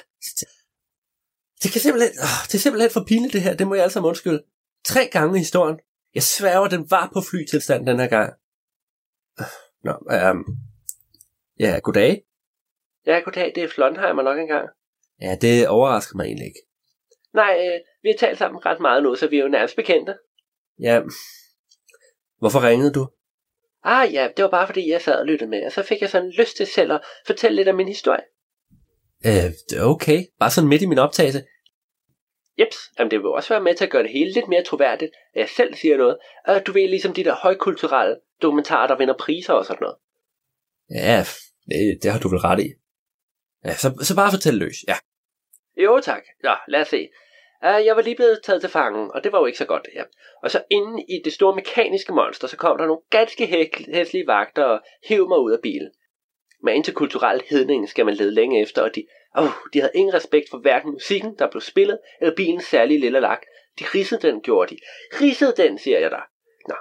Det kan simpelthen... Oh, det er simpelthen for pinligt, det her. Det må jeg altså undskylde. Tre gange i historien. Jeg sværger, den var på flytilstand den her gang. Nå, um, ja, goddag. Ja, goddag. Det er Flonheimer nok engang. Ja, det overrasker mig egentlig ikke. Nej, øh, vi har talt sammen ret meget nu, så vi er jo nærmest bekendte. Ja. Hvorfor ringede du? Ah ja, det var bare fordi, jeg sad og lyttede med, og så fik jeg sådan lyst til selv at fortælle lidt om min historie. Øh, det er okay. Bare sådan midt i min optagelse. Jeps, jamen det vil også være med til at gøre det hele lidt mere troværdigt, at jeg selv siger noget. Og du ved, ligesom de der højkulturelle dokumentarer, der vinder priser og sådan noget. Ja, det, det har du vel ret i. Ja, så, så bare fortæl løs, ja. Jo tak. Ja, lad os se. Uh, jeg var lige blevet taget til fangen, og det var jo ikke så godt. Ja. Og så inde i det store mekaniske monster, så kom der nogle ganske hæslige vagter og hæv mig ud af bilen. Men interkulturel hedning skal man lede længe efter, og de, oh, de havde ingen respekt for hverken musikken, der blev spillet, eller bilens særlige lille lak. De ridsede den, gjorde de. Ridsede den, siger jeg dig. Nå.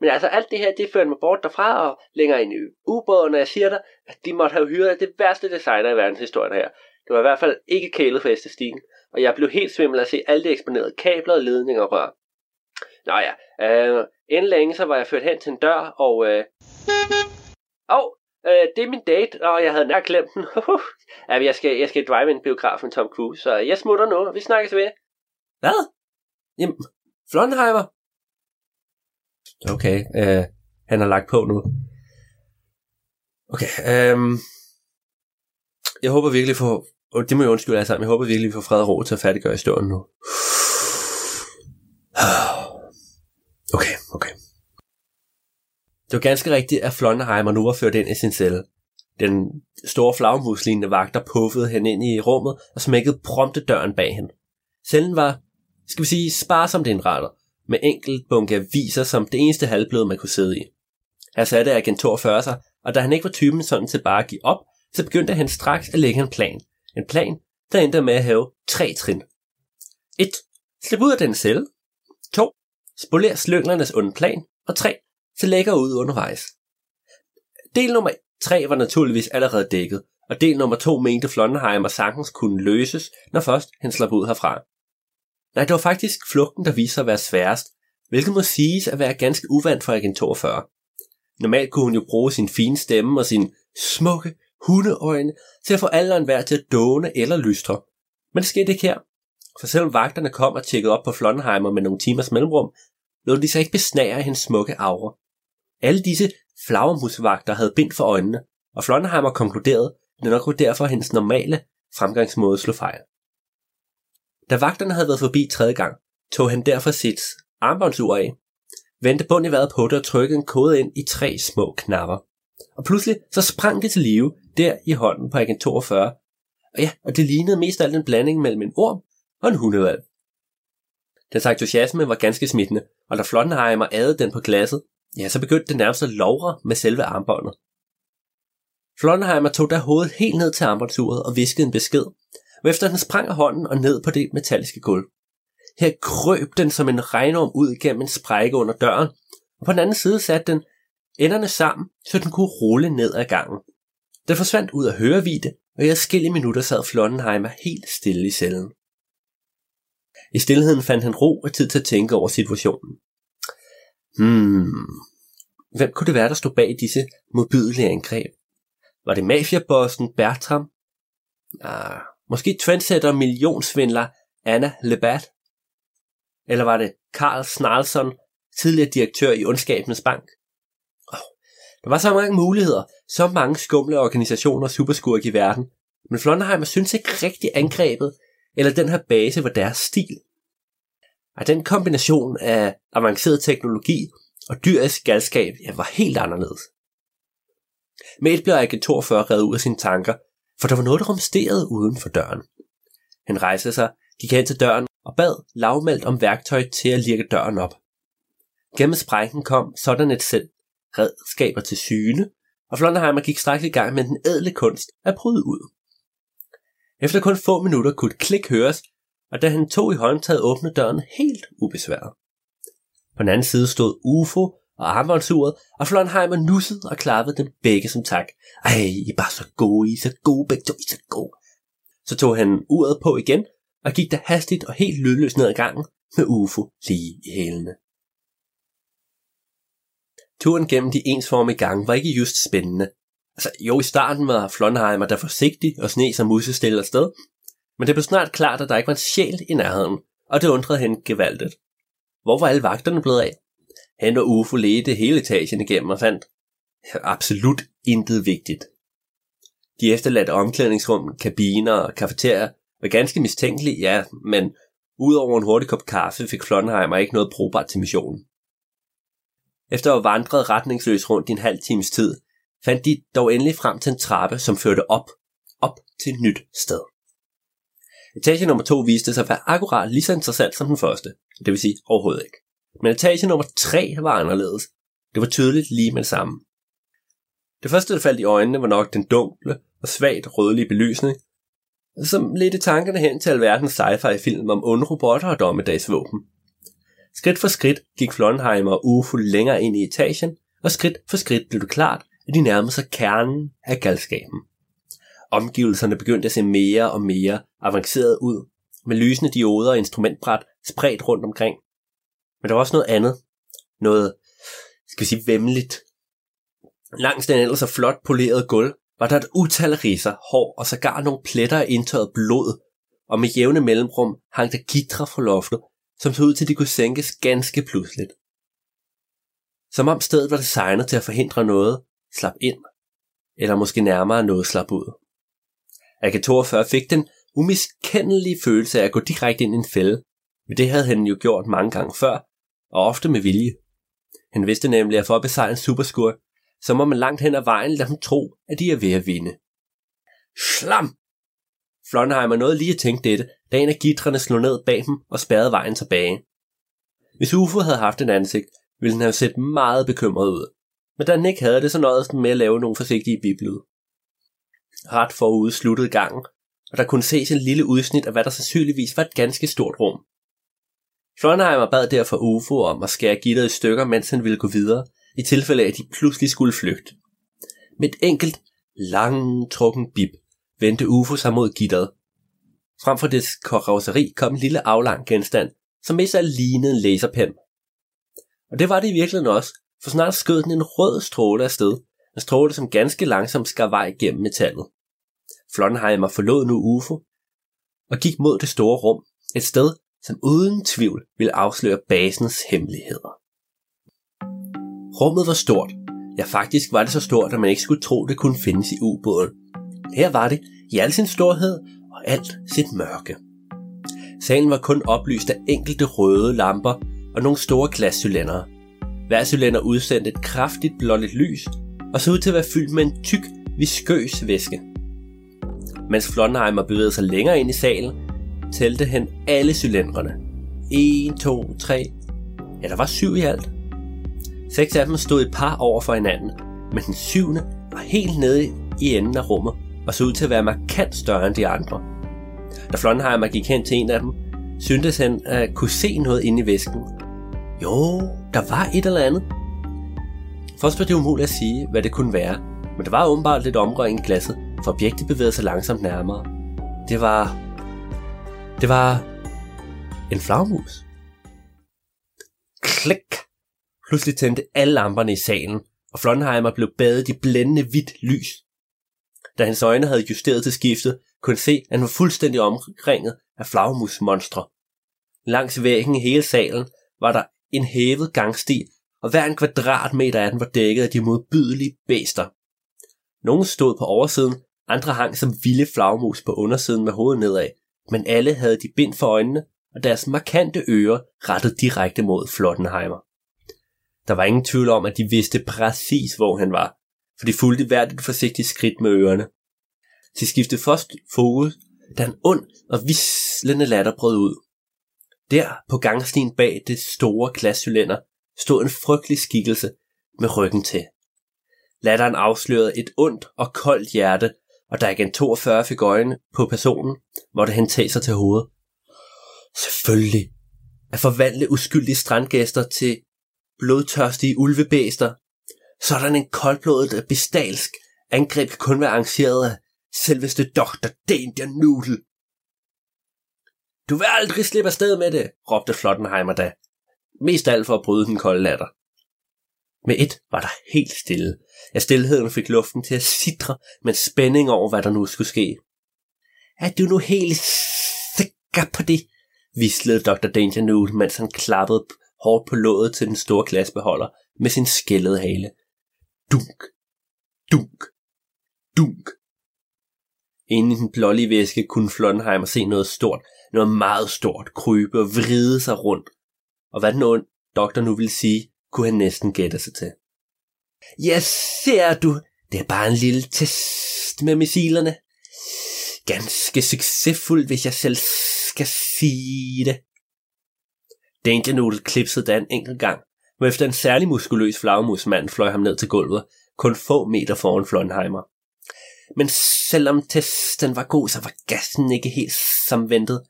Men altså alt det her, det førte mig bort derfra og længere ind i ubåden, og jeg siger dig, at de måtte have hyret det værste designer i verdenshistorien her. Det var i hvert fald ikke kælet for æstestikken og jeg blev helt svimmel at se alle de eksponerede kabler, ledninger og rør. Nå ja, øh, inden længe så var jeg ført hen til en dør, og... Øh, oh, øh, det er min date, og jeg havde nær glemt den. ja, jeg skal, jeg skal drive en biograf med Tom Cruise, så jeg smutter nu, vi snakkes ved. Hvad? Jamen, Flonheimer? Okay, øh, han har lagt på nu. Okay, øh, jeg håber virkelig for, og det må jeg undskylde alle sammen, jeg håber virkelig, vi får fred og ro til at færdiggøre historien nu. Okay, okay. Det var ganske rigtigt, at Flonderheimer nu var ført ind i sin celle. Den store flagmuslignende vagter puffede hende ind i rummet og smækkede prompte døren bag hende. Cellen var, skal vi sige, sparsomt indrettet, med enkelt bunke aviser som det eneste halvblød, man kunne sidde i. Her satte agent 42 sig, og da han ikke var typen sådan til bare at give op, så begyndte han straks at lægge en plan. En plan, der endte med at have tre trin. 1. Slip ud af den celle. 2. Spoler slynglernes onde plan. Og 3. Så lægger ud undervejs. Del nummer 3 var naturligvis allerede dækket, og del nummer 2 mente Flonheimer sagtens kunne løses, når først han slap ud herfra. Nej, det var faktisk flugten, der viste sig at være sværest, hvilket må siges at være ganske uvandt for Agent 42. Normalt kunne hun jo bruge sin fine stemme og sin smukke, hundeøjne til at få alderen værd til at dåne eller lystre. Men det skete ikke her. For selvom vagterne kom og tjekkede op på Flonheimer med nogle timers mellemrum, lod de sig ikke besnære hendes smukke aura. Alle disse flagermusvagter havde bind for øjnene, og Flonheimer konkluderede, at det nok var derfor hendes normale fremgangsmåde slog fejl. Da vagterne havde været forbi tredje gang, tog han derfor sit armbåndsur af, vendte bund i vejret på det og trykkede en kode ind i tre små knapper. Og pludselig så sprang det til live der i hånden på Agent 42. Og ja, og det lignede mest af alt en blanding mellem en orm og en hundevalg. Dens entusiasme var ganske smittende, og da Flottenheimer adede den på glasset, ja, så begyndte det nærmest at lovre med selve armbåndet. Flottenheimer tog da hovedet helt ned til armbåndsuret og viskede en besked, efter den sprang af hånden og ned på det metalliske gulv. Her krøb den som en regnorm ud gennem en sprække under døren, og på den anden side satte den enderne sammen, så den kunne rulle ned ad gangen. Den forsvandt ud af hørevide, og i adskillige minutter sad Flondenheimer helt stille i cellen. I stillheden fandt han ro og tid til at tænke over situationen. Hmm, hvem kunne det være, der stod bag disse modbydelige angreb? Var det mafiabossen Bertram? Ah, måske trendsetter millionsvindler Anna Lebat? Eller var det Karl Snarlson, tidligere direktør i Ondskabens Bank? Der var så mange muligheder, så mange skumle organisationer og superskurk i verden, men Flonderheimer synes ikke rigtig angrebet, eller den her base var deres stil. Og den kombination af avanceret teknologi og dyrisk galskab ja, var helt anderledes. Med et blev Ike 42 reddet ud af sine tanker, for der var noget, der rumsterede uden for døren. Han rejste sig, gik hen til døren og bad lavmældt om værktøj til at lirke døren op. Gennem sprækken kom sådan et sæt redskaber til syne, og Flonderheimer gik straks i gang med den ædle kunst at bryde ud. Efter kun få minutter kunne et klik høres, og da han tog i håndtaget åbnede døren helt ubesværet. På den anden side stod UFO og armbåndsuret, og Flonheimer nussede og klappede dem begge som tak. Ej, I er bare så gode, I er så gode, begge to, I er så gode. Så tog han uret på igen, og gik der hastigt og helt lydløst ned ad gangen med UFO lige i hælene. Turen gennem de ensformige gange var ikke just spændende. Altså, jo, i starten var Flonheimer der forsigtig og sne som musestille afsted, men det blev snart klart, at der ikke var en sjæl i nærheden, og det undrede hende gevaldigt. Hvor var alle vagterne blevet af? Han og Ufo ledte hele etagen igennem og fandt absolut intet vigtigt. De efterladte omklædningsrum, kabiner og kafeterier var ganske mistænkelige, ja, men udover en hurtig kop kaffe fik Flonheimer ikke noget brugbart til missionen. Efter at have vandret retningsløst rundt i en halv times tid, fandt de dog endelig frem til en trappe, som førte op, op til et nyt sted. Etage nummer 2 viste sig at være akkurat lige så interessant som den første, det vil sige overhovedet ikke. Men etage nummer 3 var anderledes. Det var tydeligt lige med det samme. Det første, der faldt i øjnene, var nok den dunkle og svagt rødlige belysning, som ledte tankerne hen til alverdens sci-fi film om onde robotter og dommedagsvåben. Skridt for skridt gik Flonheimer og UFO længere ind i etagen, og skridt for skridt blev det klart, at de nærmede sig kernen af galskaben. Omgivelserne begyndte at se mere og mere avanceret ud, med lysende dioder og instrumentbræt spredt rundt omkring. Men der var også noget andet. Noget, skal vi sige, vemmeligt. Langs den ellers så flot polerede gulv, var der et utal af riser, hår og sågar nogle pletter af indtørret blod, og med jævne mellemrum hang der gitre fra loftet, som så ud til, at de kunne sænkes ganske pludseligt. Som om stedet var designet til at forhindre noget slap ind, eller måske nærmere noget slap ud. AK-42 fik den umiskendelige følelse af at gå direkte ind i en fælde, men det havde han jo gjort mange gange før, og ofte med vilje. Han vidste nemlig, at for at besejre en superskur, så må man langt hen ad vejen lade dem tro, at de er ved at vinde. Slam! Flonheimer nåede lige at tænke dette, da en af gitrene slog ned bag dem og spærrede vejen tilbage. Hvis UFO havde haft en ansigt, ville den have set meget bekymret ud. Men da den ikke havde det, så nåede den med at lave nogle forsigtige biblyde. Ret forude sluttede gangen, og der kunne ses en lille udsnit af hvad der sandsynligvis var et ganske stort rum. Flonheimer bad derfor UFO om at skære gitteret i stykker, mens han ville gå videre, i tilfælde af, at de pludselig skulle flygte. Med et enkelt, langtrukken bip vendte UFO sig mod gitteret. Frem for dets karosseri kom en lille aflang genstand, som mest af lignede en laserpen. Og det var det i virkeligheden også, for snart skød den en rød stråle afsted, en stråle, som ganske langsomt skar vej gennem metallet. Flonheimer forlod nu UFO og gik mod det store rum, et sted, som uden tvivl ville afsløre basens hemmeligheder. Rummet var stort. Ja, faktisk var det så stort, at man ikke skulle tro, det kunne findes i ubåden. Her var det i al sin storhed alt sit mørke. Salen var kun oplyst af enkelte røde lamper og nogle store glascylindere. Hver cylinder udsendte et kraftigt blåligt lys og så ud til at være fyldt med en tyk, viskøs væske. Mens Flonheimer bevægede sig længere ind i salen, tælte han alle cylindrene. 1, 2, 3. Ja, der var syv i alt. Seks af dem stod et par over for hinanden, men den syvende var helt nede i enden af rummet og så ud til at være markant større end de andre. Da Flonheimer gik hen til en af dem, syntes han at kunne se noget inde i væsken. Jo, der var et eller andet. Først var det umuligt at sige, hvad det kunne være, men der var åbenbart lidt omrøring i glasset, for objektet bevægede sig langsomt nærmere. Det var... Det var... En flagmus. Klik! Pludselig tændte alle lamperne i salen, og Flonheimer blev badet i blændende hvidt lys. Da hans øjne havde justeret til skiftet, kunne se, at han var fuldstændig omringet af flagmusmonstre. Langs væggen i hele salen var der en hævet gangsti, og hver en kvadratmeter af den var dækket af de modbydelige bæster. Nogle stod på oversiden, andre hang som vilde flagmus på undersiden med hovedet nedad, men alle havde de bind for øjnene, og deres markante ører rettet direkte mod Flottenheimer. Der var ingen tvivl om, at de vidste præcis, hvor han var, for de fulgte hvert et forsigtigt skridt med ørerne. De skiftede først fokus, da en ond og vislende latter brød ud. Der på gangstien bag det store glascylinder stod en frygtelig skikkelse med ryggen til. Latteren afslørede et ondt og koldt hjerte, og da igen 42 fik øjne på personen, måtte han tage sig til hovedet. Selvfølgelig. At forvandle uskyldige strandgæster til blodtørstige ulvebæster. Sådan en koldblodet bestalsk angreb kan kun være arrangeret af selveste Dr. Danger Noodle. Du vil aldrig slippe afsted med det, råbte Flottenheimer da. Mest alt for at bryde den kolde latter. Med et var der helt stille. Ja, stillheden fik luften til at sidre med spænding over, hvad der nu skulle ske. Er du nu helt sikker på det? vislede Dr. Danger Noodle, mens han klappede hårdt på låget til den store glasbeholder med sin skældede hale. Dunk, dunk, dunk. Inde i den blålige væske kunne Flottenheimer se noget stort, noget meget stort, krybe og vride sig rundt. Og hvad den ond doktor nu ville sige, kunne han næsten gætte sig til. Ja, ser du, det er bare en lille test med missilerne. Ganske succesfuld, hvis jeg selv skal sige det. Danger Noodle klipsede Dan en enkelt gang, hvor efter en særlig muskuløs flagmusmand fløj ham ned til gulvet, kun få meter foran Flonheimer. Men selvom testen var god, så var gassen ikke helt som ventet.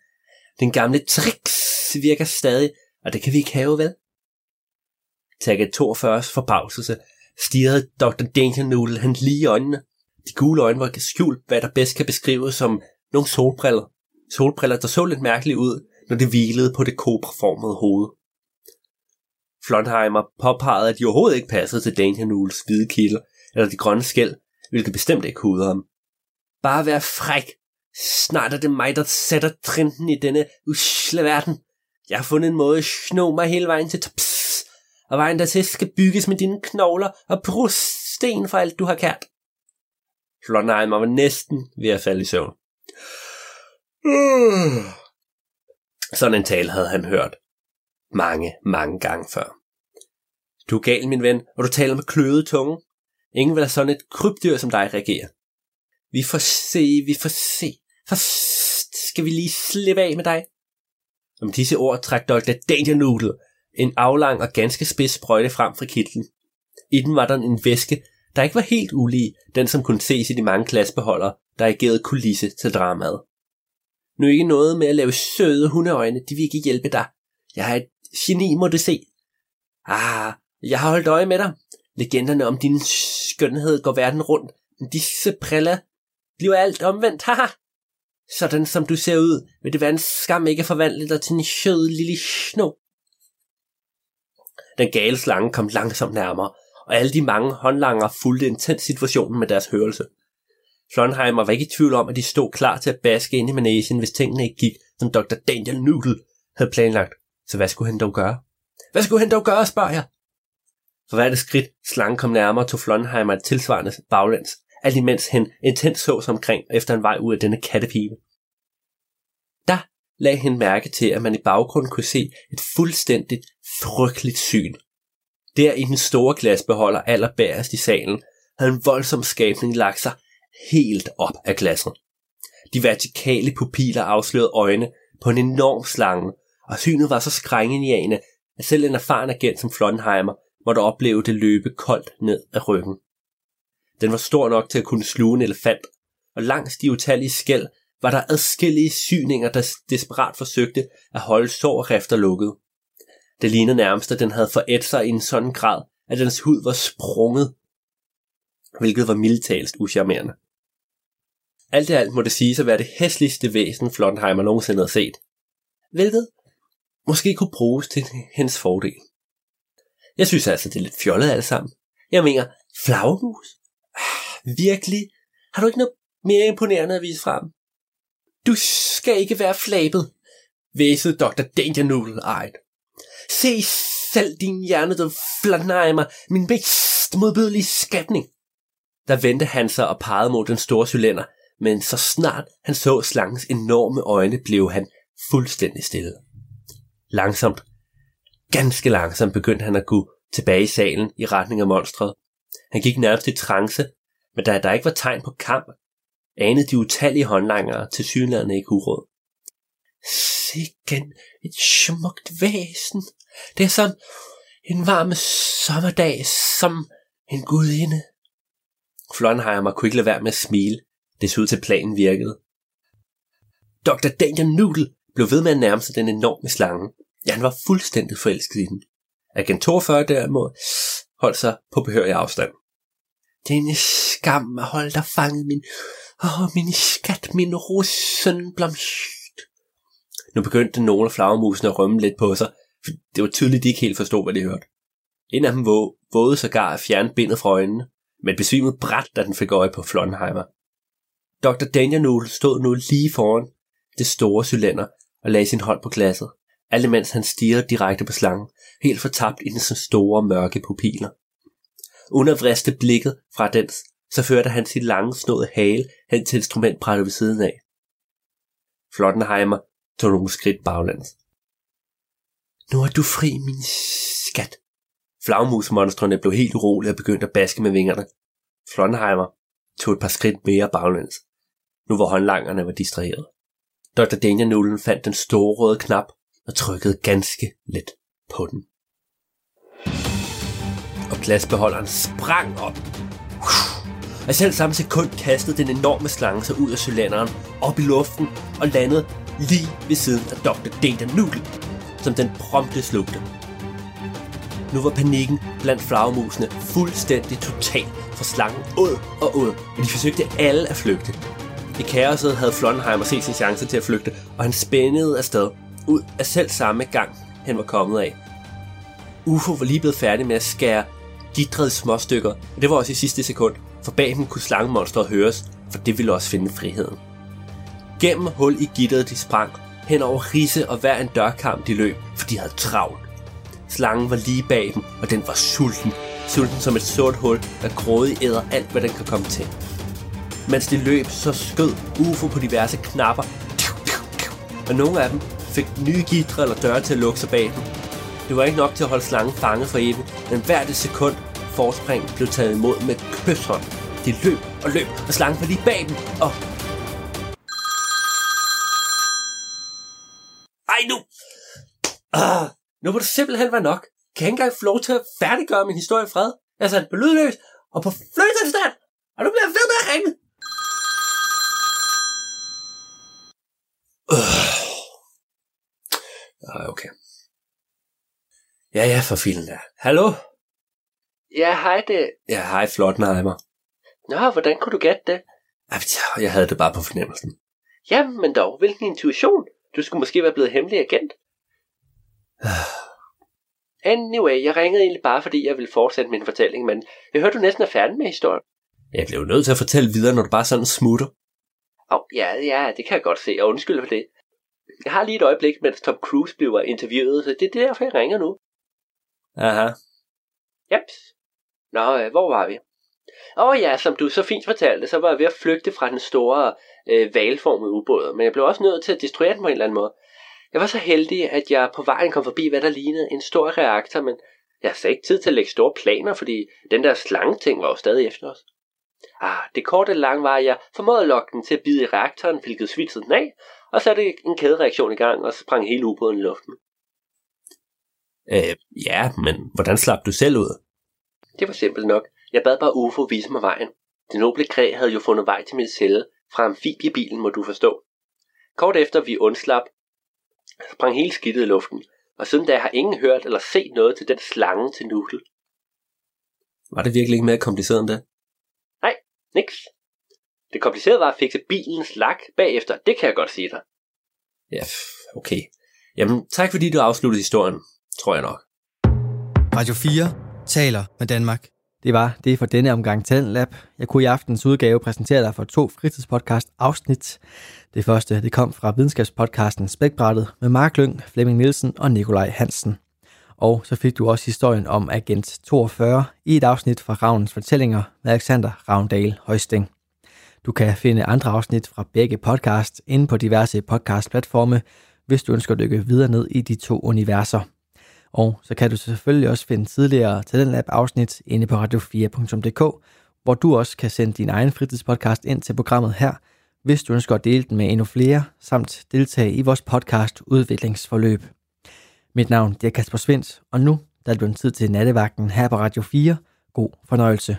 Den gamle tricks virker stadig, og det kan vi ikke have, vel? Tagget 42 forbavselse stirrede Dr. Danger Noodle han lige i øjnene. De gule øjne var skjult, hvad der bedst kan beskrives som nogle solbriller. Solbriller, der så lidt mærkeligt ud, når det hvilede på det kobraformede hoved. Flonheimer påpegede, at de overhovedet ikke passede til Danger Noodles hvide kilder eller de grønne skæld, hvilket bestemt ikke huder ham. Bare vær fræk. Snart er det mig, der sætter trinten i denne usle verden. Jeg har fundet en måde at sno mig hele vejen til tops, og vejen dertil skal bygges med dine knogler og brusten for alt, du har kært. Flonheimer var næsten ved at falde i søvn. Sådan en tale havde han hørt mange, mange gange før. Du er gal, min ven, og du taler med kløede tunge. Ingen vil have sådan et krybdyr som dig reagere. Vi får se, vi får se. Først skal vi lige slippe af med dig. Om disse ord trak Dr. Danger Noodle en aflang og ganske spids sprøjte frem fra kitlen. I den var der en væske, der ikke var helt ulig den, som kunne ses i de mange glasbeholdere, der agerede kulisse til dramaet. Nu ikke noget med at lave søde hundeøjne, de vil ikke hjælpe dig. Jeg er et geni, må du se. Ah, jeg har holdt øje med dig. Legenderne om din skønhed går verden rundt. Men disse briller bliver alt omvendt. Haha! Sådan som du ser ud, vil det være en skam ikke at forvandle dig til en sød lille sno. Den gale slange kom langsomt nærmere, og alle de mange håndlanger fulgte intens situationen med deres hørelse. Flonheimer var ikke i tvivl om, at de stod klar til at baske ind i managen, hvis tingene ikke gik, som Dr. Daniel Noodle havde planlagt. Så hvad skulle han dog gøre? Hvad skulle han dog gøre, spørger jeg? For hvert skridt slangen kom nærmere, tog Flonheimer et tilsvarende baglæns, alt imens han intens så sig omkring efter en vej ud af denne kattepibe. Der lagde han mærke til, at man i baggrunden kunne se et fuldstændigt frygteligt syn. Der i den store glasbeholder allerbærest i salen, havde en voldsom skabning lagt sig helt op af glasset. De vertikale pupiller afslørede øjne på en enorm slange, og synet var så skrængende, at selv en erfaren agent som Flonheimer måtte opleve det løbe koldt ned ad ryggen. Den var stor nok til at kunne sluge en elefant, og langs de utallige skæld var der adskillige syninger, der desperat forsøgte at holde sår og rifter lukket. Det lignede nærmest, at den havde forædt sig i en sådan grad, at dens hud var sprunget, hvilket var mildtalst uscharmerende. Alt i alt må det sige at være det hæsligste væsen, Flottenheimer nogensinde havde set. Hvilket måske kunne bruges til hendes fordel. Jeg synes altså, det er lidt fjollet alt sammen. Jeg mener, flagermus? Ah, virkelig? Har du ikke noget mere imponerende at vise frem? Du skal ikke være flabet, væsede Dr. Danger Noodle ejet. Se selv din hjerne, hjernede mig, min mest modbydelige skabning. Der vendte han sig og pegede mod den store cylinder, men så snart han så slangens enorme øjne, blev han fuldstændig stille. Langsomt, ganske langsomt begyndte han at gå tilbage i salen i retning af monstret. Han gik nærmest i trance, men da der ikke var tegn på kamp, anede de utallige håndlangere til synlædende ikke uråd. Sikken et smukt væsen. Det er som en varm sommerdag, som en gudinde. Flonheimer kunne ikke lade være med at smile. Det så ud til planen virkede. Dr. Daniel Noodle blev ved med at nærme sig den enorme slange. Ja, han var fuldstændig forelsket i den. Agent 42 derimod holdt sig på behørig afstand. Denne skam at holde dig fanget, min... Åh, oh, min skat, min russenblomst. Nu begyndte nogle af flagermusene at rømme lidt på sig, for det var tydeligt, de ikke helt forstod, hvad de hørte. En af dem vågede sågar at fjerne bindet fra øjnene, men besvimede bræt, da den fik øje på Flonheimer. Dr. Daniel Noodle stod nu lige foran det store cylinder og lagde sin hånd på glasset, alt imens han stirrede direkte på slangen, helt fortabt i dens store mørke pupiller. Uden at vriste blikket fra dens, så førte han sit lange snåede hale hen til instrumentbrættet ved siden af. Flottenheimer tog nogle skridt baglæns. Nu er du fri, min skat. Flagmusmonstrene blev helt urolige og begyndte at baske med vingerne. Flottenheimer tog et par skridt mere baglæns, nu hvor håndlangerne var distraheret. Dr. Daniel Nullen fandt den store røde knap og trykkede ganske let på den. Og glasbeholderen sprang op. Og i selv samme sekund kastede den enorme slange sig ud af cylinderen, op i luften og landede lige ved siden af Dr. Data Noodle, som den prompte slugte. Nu var panikken blandt flagermusene fuldstændig total, for slangen ud og ud, og de forsøgte alle at flygte. I kaoset havde Flonheimer set sin chance til at flygte, og han spændede afsted, ud af selv samme gang, han var kommet af. UFO var lige blevet færdig med at skære gitrede små stykker, og det var også i sidste sekund, for bag dem kunne slangemonstret høres, for det ville også finde friheden. Gennem hul i gitteret de sprang, hen over risse og hver en dørkamp de løb, for de havde travlt. Slangen var lige bag dem, og den var sulten. Sulten som et sort hul, der grådigt æder alt, hvad den kan komme til. Mens de løb, så skød UFO på diverse knapper, og nogle af dem fik nye gitre eller døre til at lukke sig bag dem. Det var ikke nok til at holde slangen fanget for evigt, men hvert et sekund forspring blev taget imod med kysshånd. De løb og løb, og slangen var lige bag dem, og... Ej nu! Ah, nu må det simpelthen være nok. Kan jeg ikke engang få lov til at færdiggøre min historie i fred? Jeg satte på lydløs og på flyttestand, og nu bliver jeg ved med at ringe. Uh. Ah, okay. Ja, ja, for filen der. Hallo? Ja, hej det. Ja, hej Flottenheimer. Nå, hvordan kunne du gætte det? Jeg havde det bare på fornemmelsen. Jamen, men dog, hvilken intuition. Du skulle måske være blevet hemmelig agent. Anyway, jeg ringede egentlig bare, fordi jeg ville fortsætte min fortælling, men jeg hørte, du næsten er færdig med historien. Jeg blev nødt til at fortælle videre, når du bare sådan smutter. Åh, oh, ja, ja, det kan jeg godt se, og undskyld for det. Jeg har lige et øjeblik, mens Tom Cruise bliver interviewet, så det er derfor, jeg ringer nu. Aha. Jeps. Nå, øh, hvor var vi? Åh oh, ja, som du så fint fortalte, så var jeg ved at flygte fra den store øh, valformede ubåd, men jeg blev også nødt til at destruere den på en eller anden måde. Jeg var så heldig, at jeg på vejen kom forbi, hvad der lignede en stor reaktor, men jeg havde ikke tid til at lægge store planer, fordi den der slange ting var jo stadig efter os. Ah, det korte lange var, at jeg formåede at lokke den til at bide i reaktoren, hvilket svitsede den af, og satte en kædereaktion i gang, og sprang hele ubåden i luften. Øh, ja, men hvordan slap du selv ud? Det var simpelt nok. Jeg bad bare UFO vise mig vejen. Det noble kræ havde jo fundet vej til min celle fra amfibiebilen, må du forstå. Kort efter vi undslap, sprang hele skidtet i luften, og siden da har ingen hørt eller set noget til den slange til Noodle. Var det virkelig ikke mere kompliceret end det? Nej, niks. Det komplicerede var at fikse bilens lak bagefter, det kan jeg godt sige dig. Ja, okay. Jamen, tak fordi du afsluttede historien, tror jeg nok. Radio 4 taler med Danmark. Det var det for denne omgang Talentlab. Jeg kunne i aftens udgave præsentere dig for to fritidspodcast afsnit. Det første det kom fra videnskabspodcasten Spækbrættet med Mark Lyng, Flemming Nielsen og Nikolaj Hansen. Og så fik du også historien om Agent 42 i et afsnit fra Ravnens Fortællinger med Alexander Ravndal Højsting. Du kan finde andre afsnit fra begge podcast inde på diverse podcastplatforme, hvis du ønsker at dykke videre ned i de to universer. Og så kan du selvfølgelig også finde tidligere Talentlab afsnit inde på radio4.dk, hvor du også kan sende din egen fritidspodcast ind til programmet her, hvis du ønsker at dele den med endnu flere, samt deltage i vores podcast Udviklingsforløb. Mit navn er Kasper Svendt, og nu der er det blevet tid til nattevagten her på Radio 4. God fornøjelse.